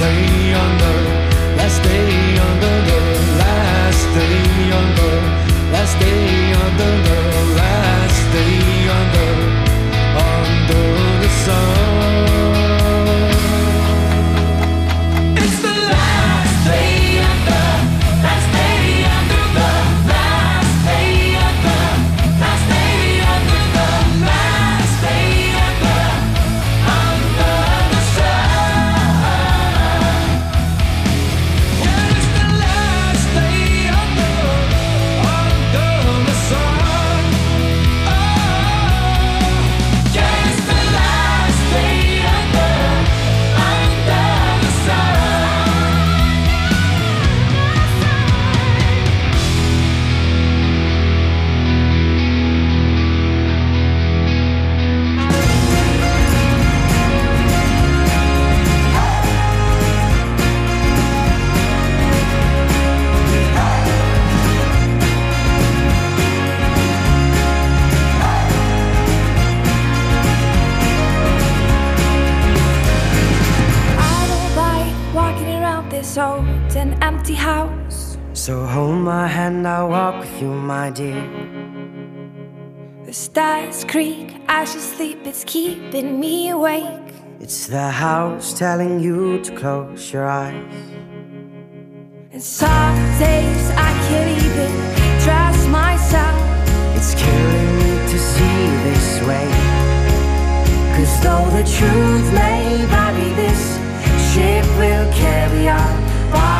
day on last day on the, last day on last day on last day on the the sun. Dear. The stars creak as you sleep, it's keeping me awake. It's the house telling you to close your eyes. And some days I can't even trust myself. It's killing me to see this way. Cause though the truth may vary, this ship will carry our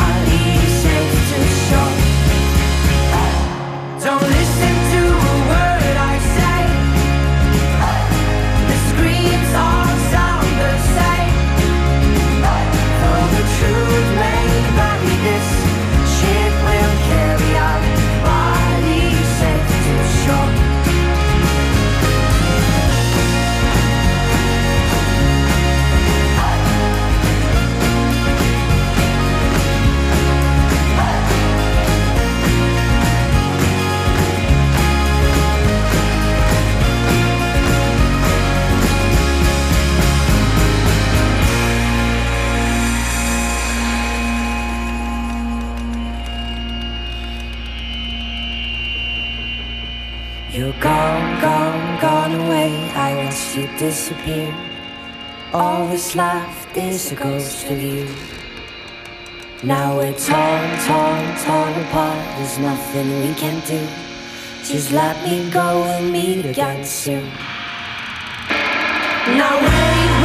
listen Gone, gone, gone away. I watched you disappear. All that's left is a ghost of you. Now we're torn, torn, torn apart. There's nothing we can do. Just let me go and meet again soon. Now wait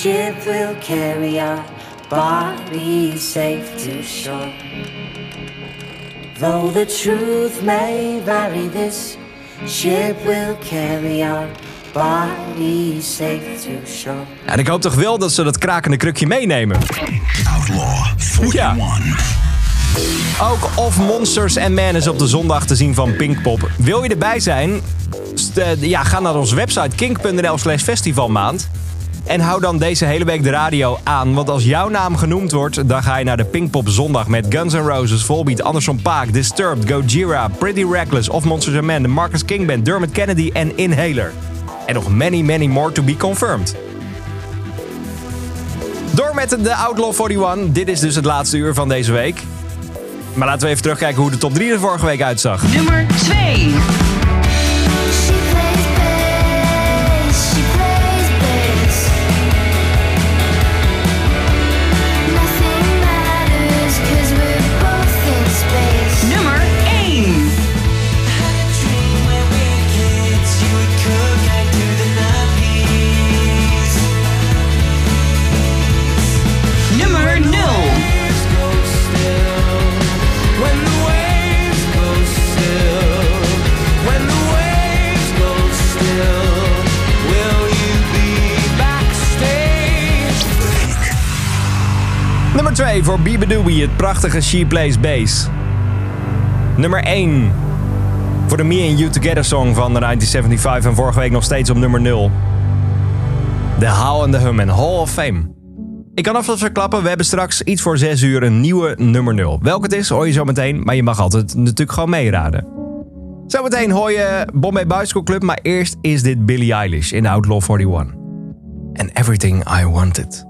ship will carry our bodies safe to shore. Though the truth may vary, this ship will carry our bodies safe to shore. En ik hoop toch wel dat ze dat krakende krukje meenemen. Outlaw 41. Ja. Ook Of Monsters and Man is op de zondag te zien van Pinkpop. Wil je erbij zijn? St- eh, ja, ga naar onze website kink.nl slash festivalmaand. En hou dan deze hele week de radio aan. Want als jouw naam genoemd wordt, dan ga je naar de Pinkpop zondag... met Guns N' Roses, Volbeat, Anderson Paak, Disturbed, Gojira, Pretty Reckless... Of Monsters and Men, de Marcus King Band, Dermot Kennedy en Inhaler. En nog many, many more to be confirmed. Door met de Outlaw 41. Dit is dus het laatste uur van deze week. Maar laten we even terugkijken hoe de top 3 er vorige week uitzag. Nummer 2. Voor Bibadoobie, het prachtige She Plays Bass. Nummer 1 voor de Me and You Together song van de 1975 en vorige week nog steeds op nummer 0. The How and the Hum en Hall of Fame. Ik kan alvast verklappen, we hebben straks iets voor 6 uur een nieuwe nummer 0. Welke het is, hoor je zo meteen, maar je mag altijd natuurlijk gewoon meeraden. Zometeen hoor je Bombay Bicycle Club, maar eerst is dit Billie Eilish in Outlaw 41. And Everything I Wanted.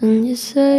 And you say,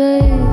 say,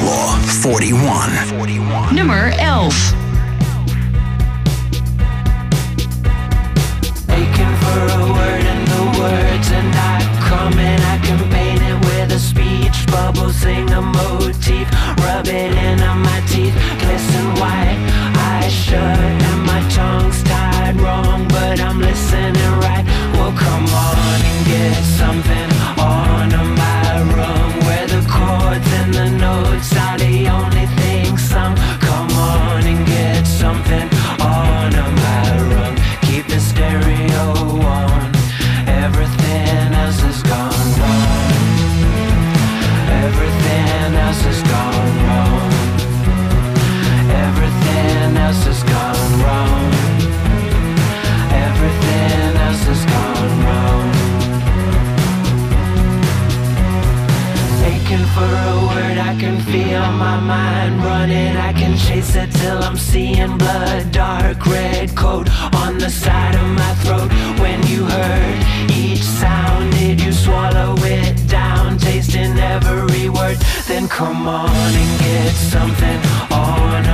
Outlaw 41. 41. Number 11. Aching for a word the words. I can paint it with a speech bubble, sing a motif, rub it my teeth. I shut and my tongue's tied wrong, but I'm listening. once blood, dark red coat on the side of my throat. When you heard each sound, did you swallow it down, tasting every word? Then come on and get something on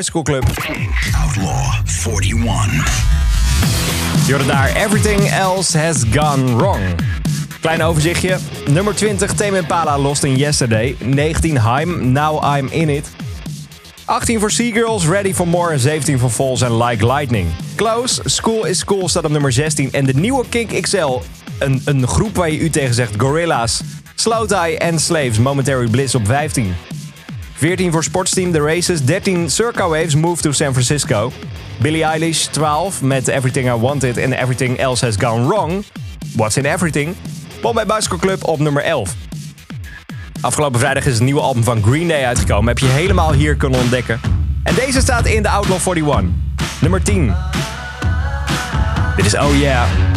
Bicycle Club. Outlaw 41. Je hoorde daar Everything Else Has Gone Wrong. Klein overzichtje. Nummer 20 Tame Impala Lost in Yesterday. 19 Haim Now I'm In It. 18 voor Seagirls, Ready for More. En 17 voor Falls en Like Lightning. Close, School is Cool staat op nummer 16. En de nieuwe Kink XL, een, een groep waar je u tegen zegt, Gorilla's. Slow Tie en Slaves, Momentary Bliss op 15. 14 voor Sportsteam The Races. 13 Circa Waves Move to San Francisco. Billie Eilish 12 met Everything I Wanted and Everything Else Has Gone Wrong. What's in Everything? Bombay Bicycle Club op nummer 11. Afgelopen vrijdag is het nieuwe album van Green Day uitgekomen. Heb je helemaal hier kunnen ontdekken. En deze staat in de Outlaw 41. Nummer 10. Dit is Oh Yeah.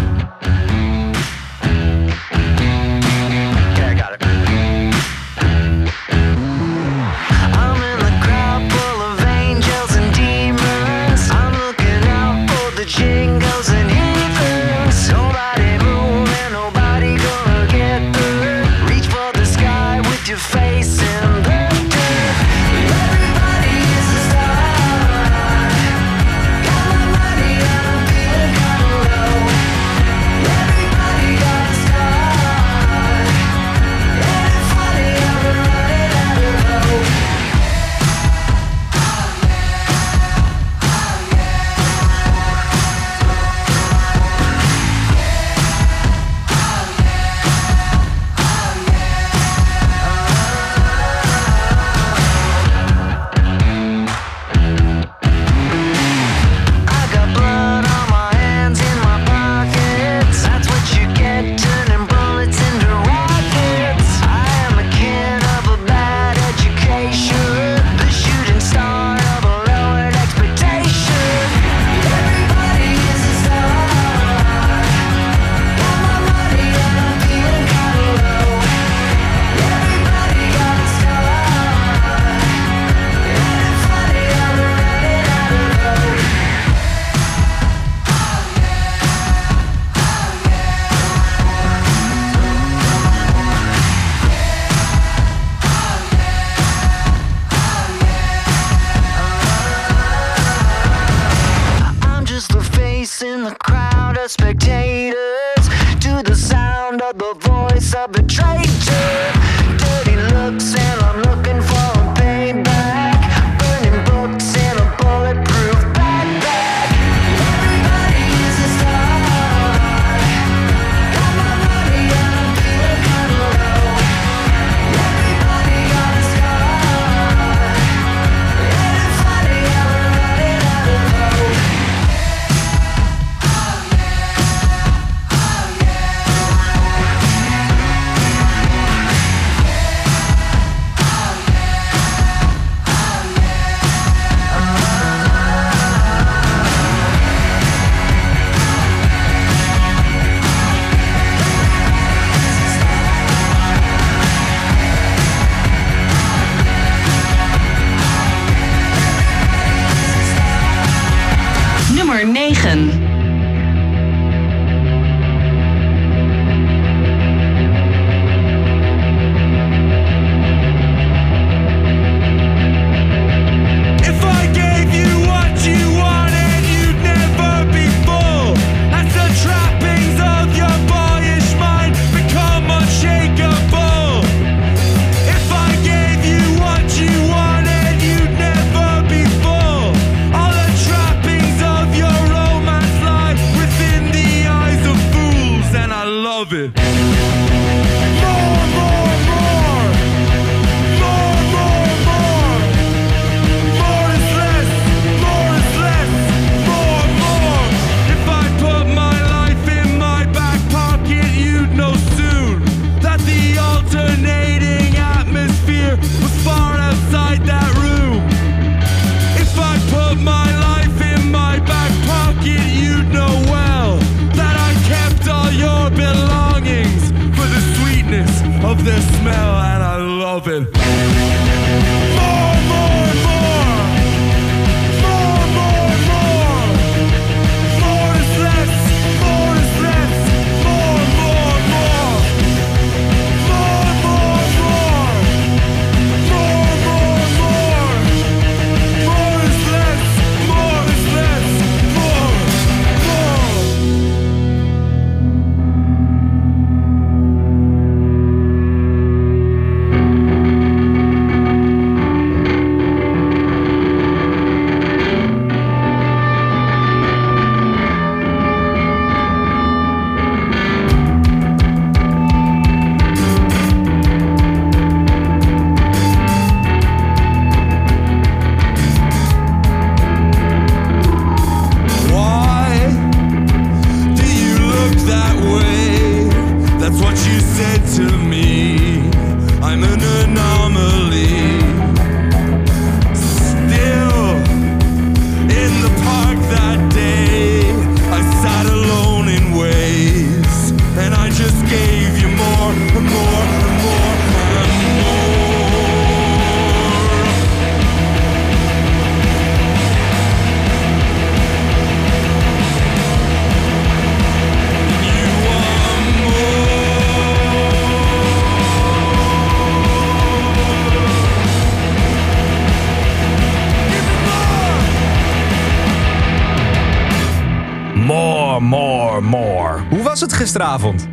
gisteravond.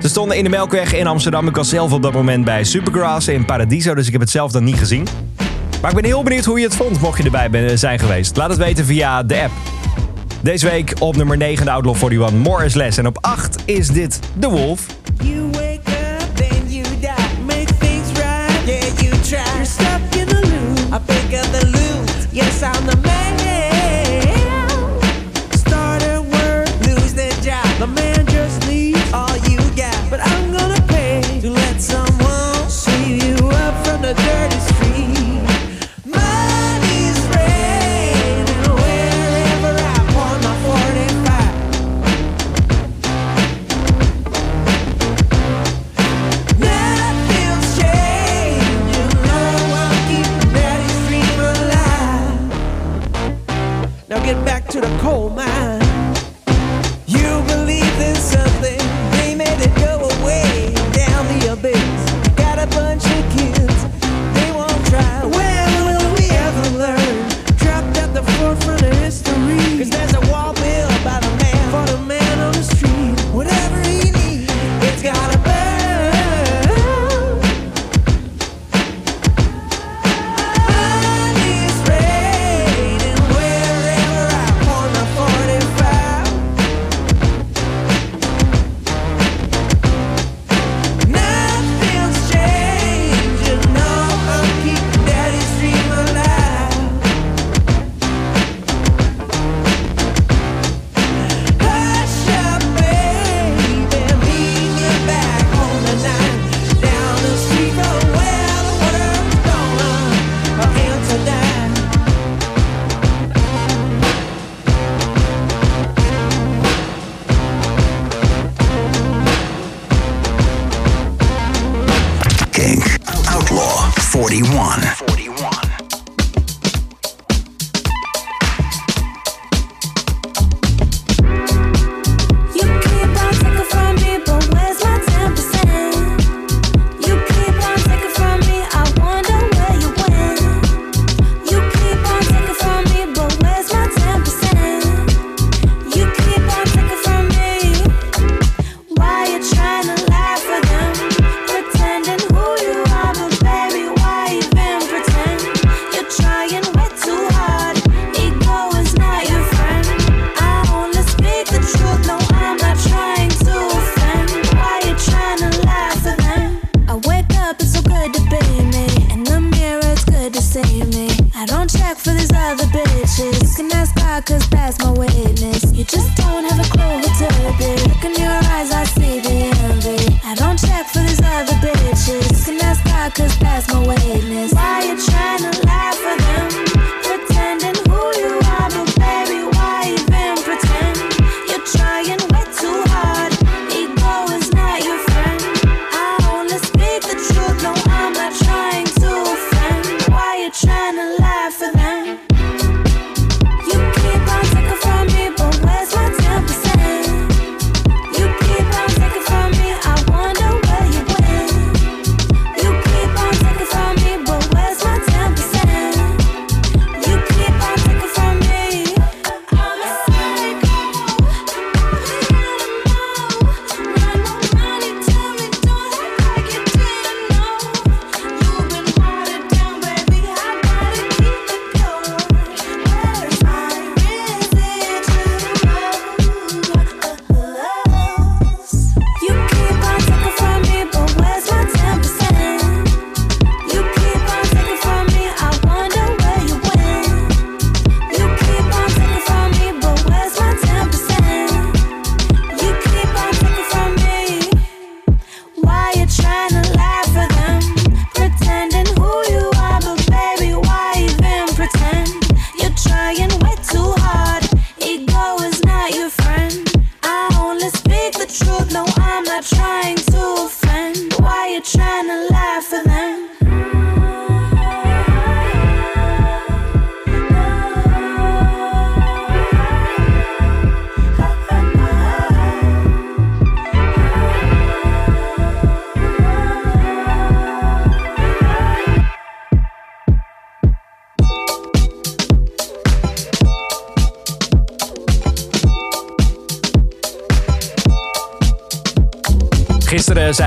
Ze stonden in de Melkweg in Amsterdam. Ik was zelf op dat moment bij Supergrass in Paradiso, dus ik heb het zelf dan niet gezien. Maar ik ben heel benieuwd hoe je het vond, mocht je erbij zijn geweest. Laat het weten via de app. Deze week op nummer 9 de Outlaw 41 Morris less, En op 8 is dit De Wolf. coal mine.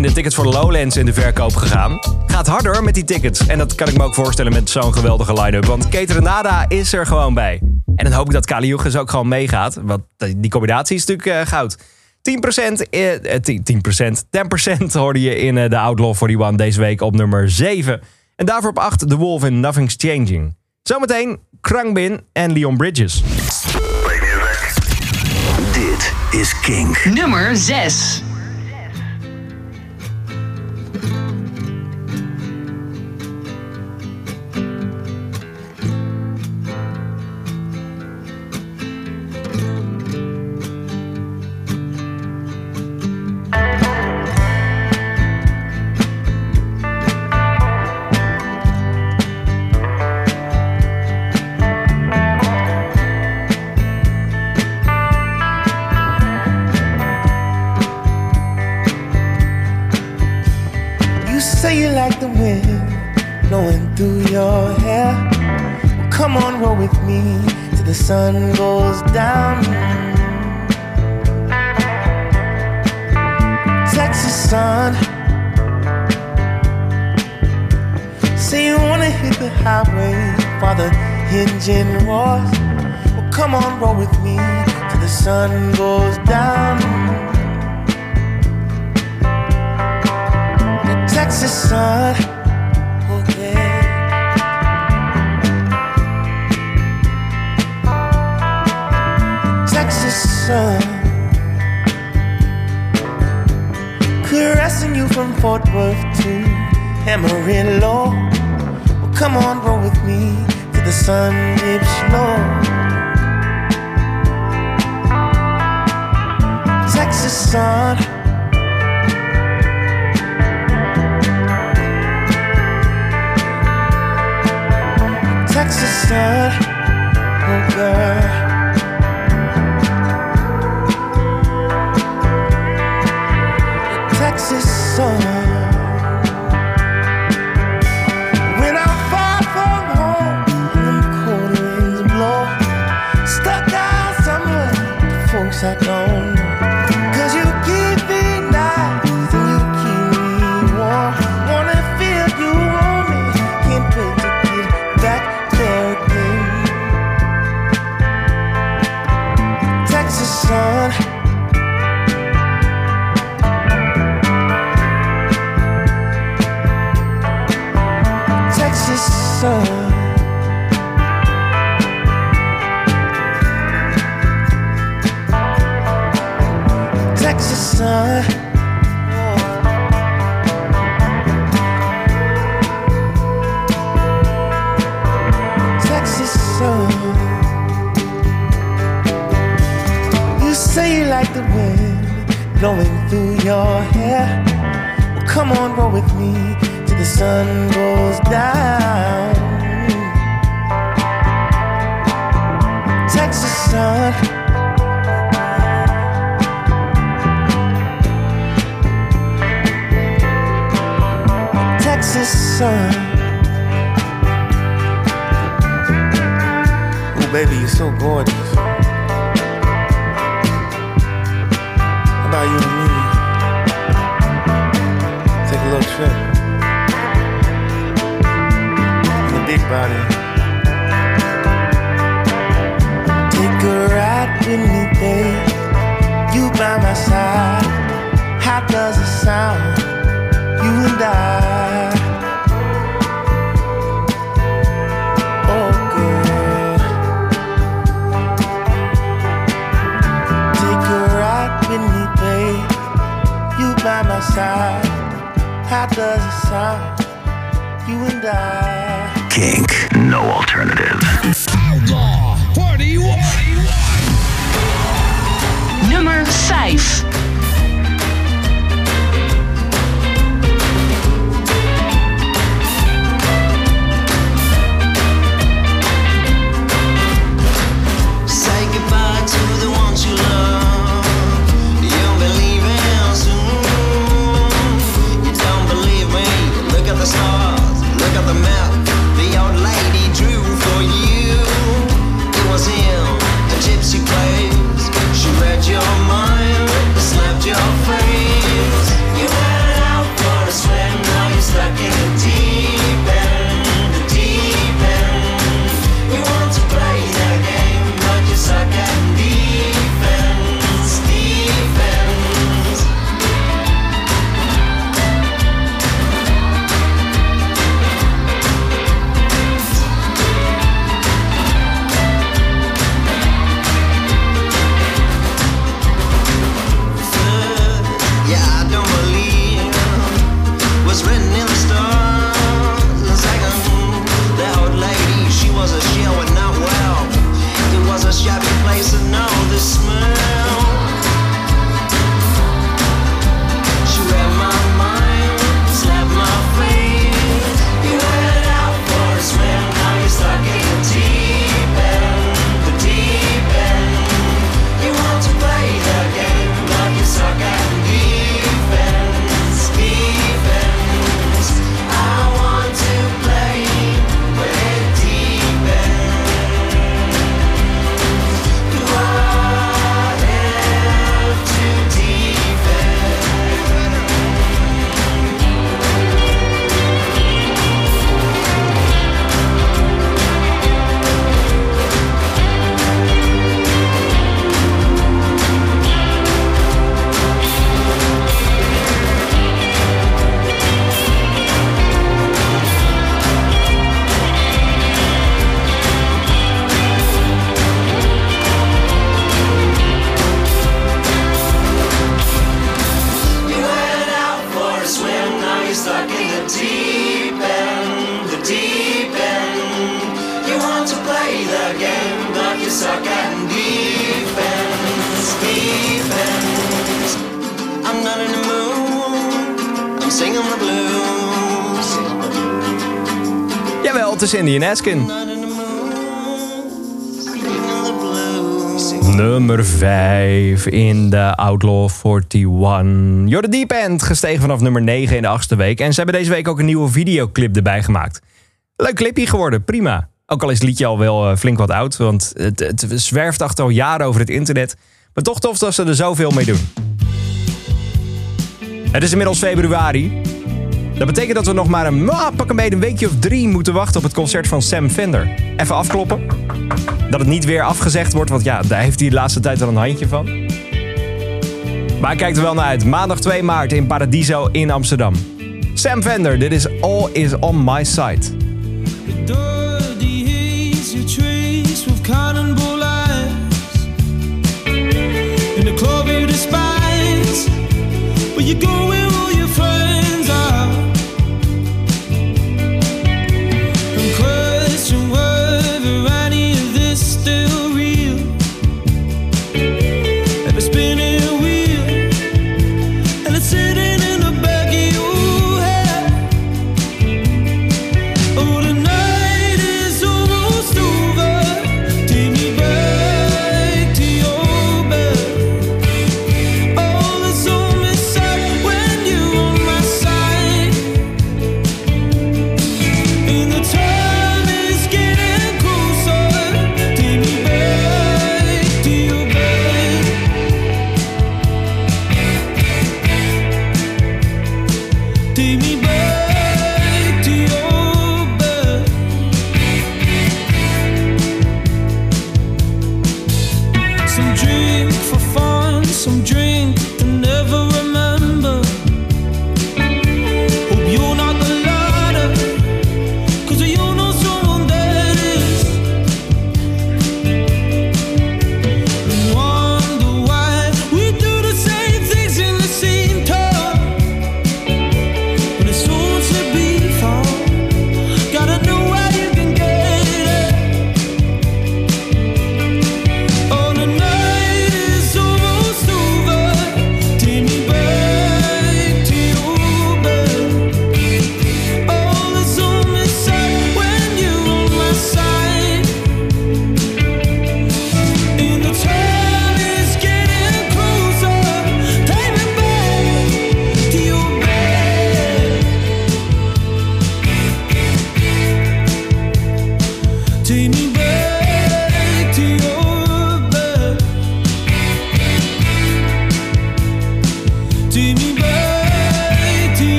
Zijn de tickets voor Lowlands in de verkoop gegaan. Gaat harder met die tickets. En dat kan ik me ook voorstellen met zo'n geweldige line-up. Want Kate Renada is er gewoon bij. En dan hoop ik dat Kali Joegers ook gewoon meegaat. Want die combinatie is natuurlijk eh, goud. 10%, eh, eh, 10%, 10% hoorde je in eh, de Outlaw 41 deze week op nummer 7. En daarvoor op 8 The Wolf in Nothing's Changing. Zometeen Krangbin en Leon Bridges. Dit is Kink. Nummer 6. Wind blowing through your hair. Well, come on, roll with me till the sun goes down. Texas sun. Say you wanna hit the highway the engine roars. Well, come on, roll with me till the sun goes down. Texas sun. Oh, yeah. Texas sun. Caressing you from Fort Worth to Amarillo. Well, come on, roll with me till the sun dips low. Texas sun. Texas sun, oh girl. Texas sun. Nummer 5 in de Outlaw 41. You're the Deep End, gestegen vanaf nummer 9 in de achtste week. En ze hebben deze week ook een nieuwe videoclip erbij gemaakt. Leuk clipje geworden, prima. Ook al is het liedje al wel eh, flink wat oud, want het, het zwerft achter al jaren over het internet. Maar toch tof dat ze er zoveel mee doen. Het is inmiddels februari. Dat betekent dat we nog maar een, ah, pak een een weekje of drie moeten wachten op het concert van Sam Fender. Even afkloppen. Dat het niet weer afgezegd wordt, want ja, daar heeft hij de laatste tijd wel een handje van. Maar hij kijkt er wel naar uit. Maandag 2 maart in Paradiso in Amsterdam. Sam Fender, dit is All Is On My Side. In the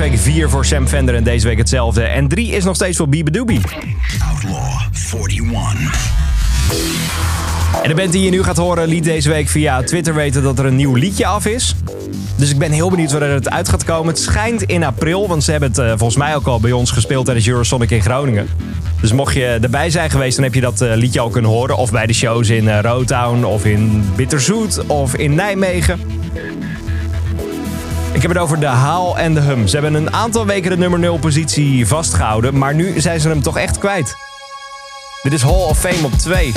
Vorige week 4 voor Sam Fender en deze week hetzelfde. En 3 is nog steeds voor Biba Doobie. Outlaw 41. En de band die je nu gaat horen liet deze week via Twitter weten dat er een nieuw liedje af is. Dus ik ben heel benieuwd wanneer het uit gaat komen. Het schijnt in april, want ze hebben het eh, volgens mij ook al bij ons gespeeld tijdens Eurosonic in Groningen. Dus mocht je erbij zijn geweest, dan heb je dat eh, liedje al kunnen horen. Of bij de shows in eh, Rotown, of in Bitterzoet, of in Nijmegen. Ik heb het over de haal en de hum. Ze hebben een aantal weken de nummer 0 positie vastgehouden, maar nu zijn ze hem toch echt kwijt. Dit is Hall of Fame op 2.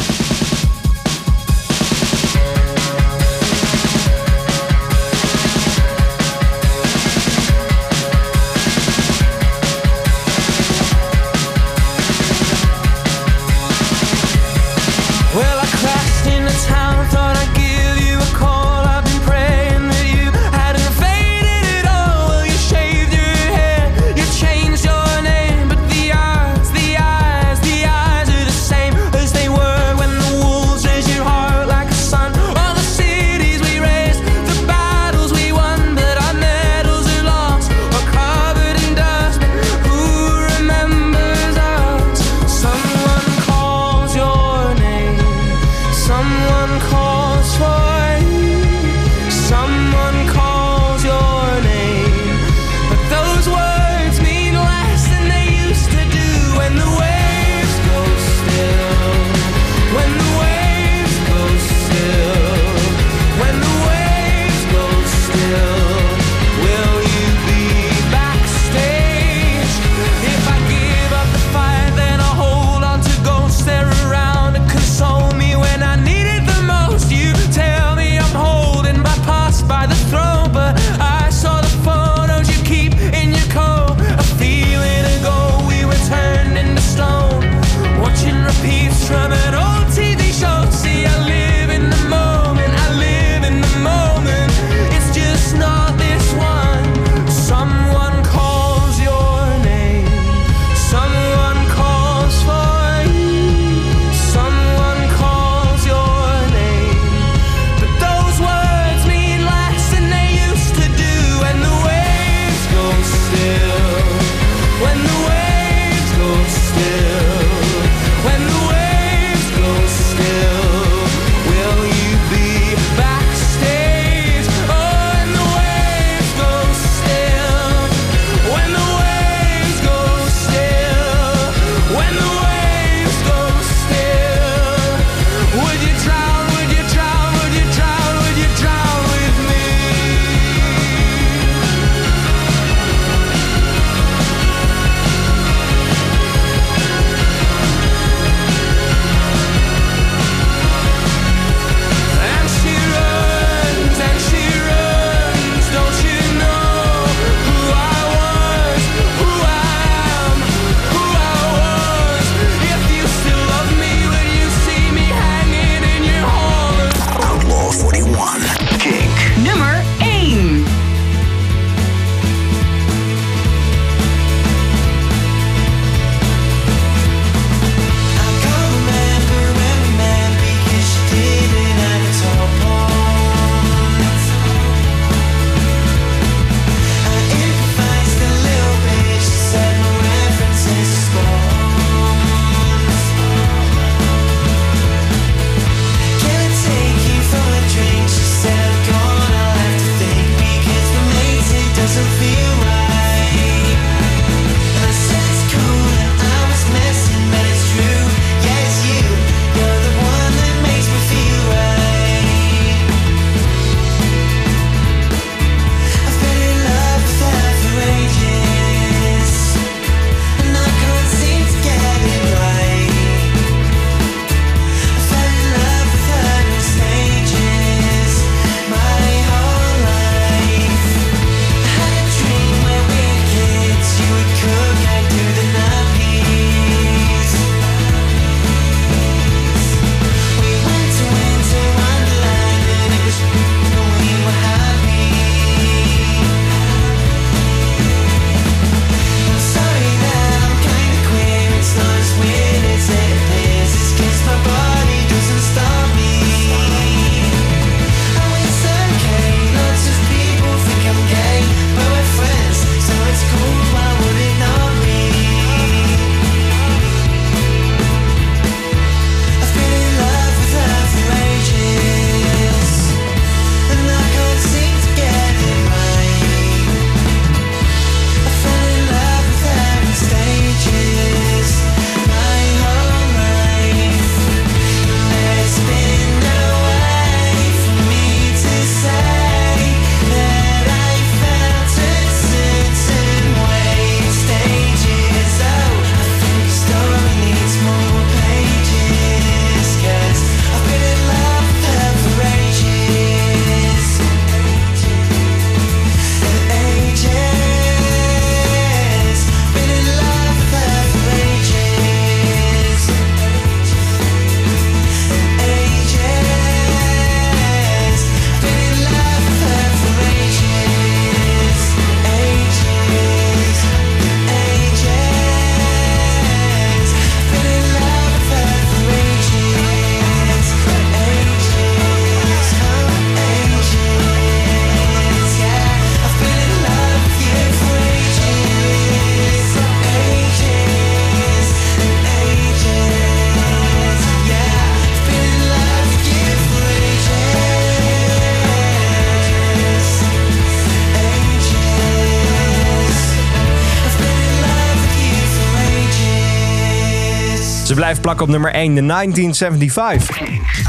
Op nummer 1, de 1975.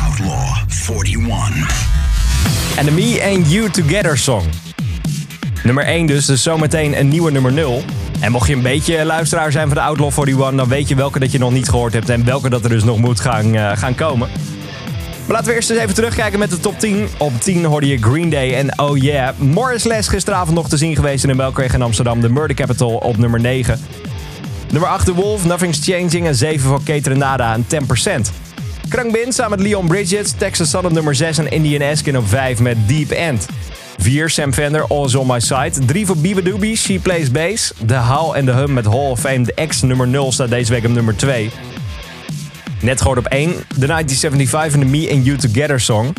Outlaw 41. En Me and You Together song. Nummer 1 dus, dus zometeen een nieuwe nummer 0. En mocht je een beetje luisteraar zijn van de Outlaw 41... dan weet je welke dat je nog niet gehoord hebt... en welke dat er dus nog moet gaan, eh, gaan komen. Maar laten we eerst eens even terugkijken met de top 10. Op 10 hoorde je Green Day en Oh Yeah. Morris Les gisteravond nog te zien geweest in de Melkweg in Amsterdam. De Murder Capital op nummer 9. Nummer 8 The Wolf, Nothing's Changing. En 7 van Kate Renada en 10%. Krankbin samen met Leon Bridges, Texas Sun op nummer 6 en Indian Eskin op 5 met Deep End. 4 Sam Fender, All On My Side. 3 voor Biba Doobie, She Plays Bass. The How and The Hum met Hall of Fame. De X nummer 0 staat deze week op nummer 2. Net gehoord op 1, de 1975 en de Me and You Together song.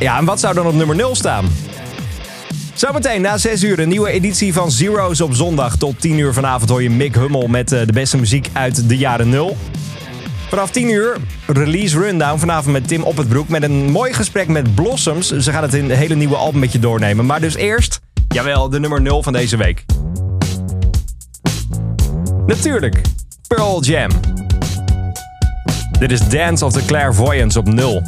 Ja, en wat zou dan op nummer 0 staan? Zometeen na 6 uur een nieuwe editie van Zero's op zondag. Tot 10 uur vanavond hoor je Mick Hummel met eh, de beste muziek uit de jaren 0. Vanaf 10 uur release rundown vanavond met Tim Oppertbroek met een mooi gesprek met Blossoms. Ze gaan het in een hele nieuwe album met je doornemen. Maar dus eerst, jawel, de nummer 0 van deze week. Natuurlijk, Pearl Jam. Dit is Dance of the Clairvoyance op 0.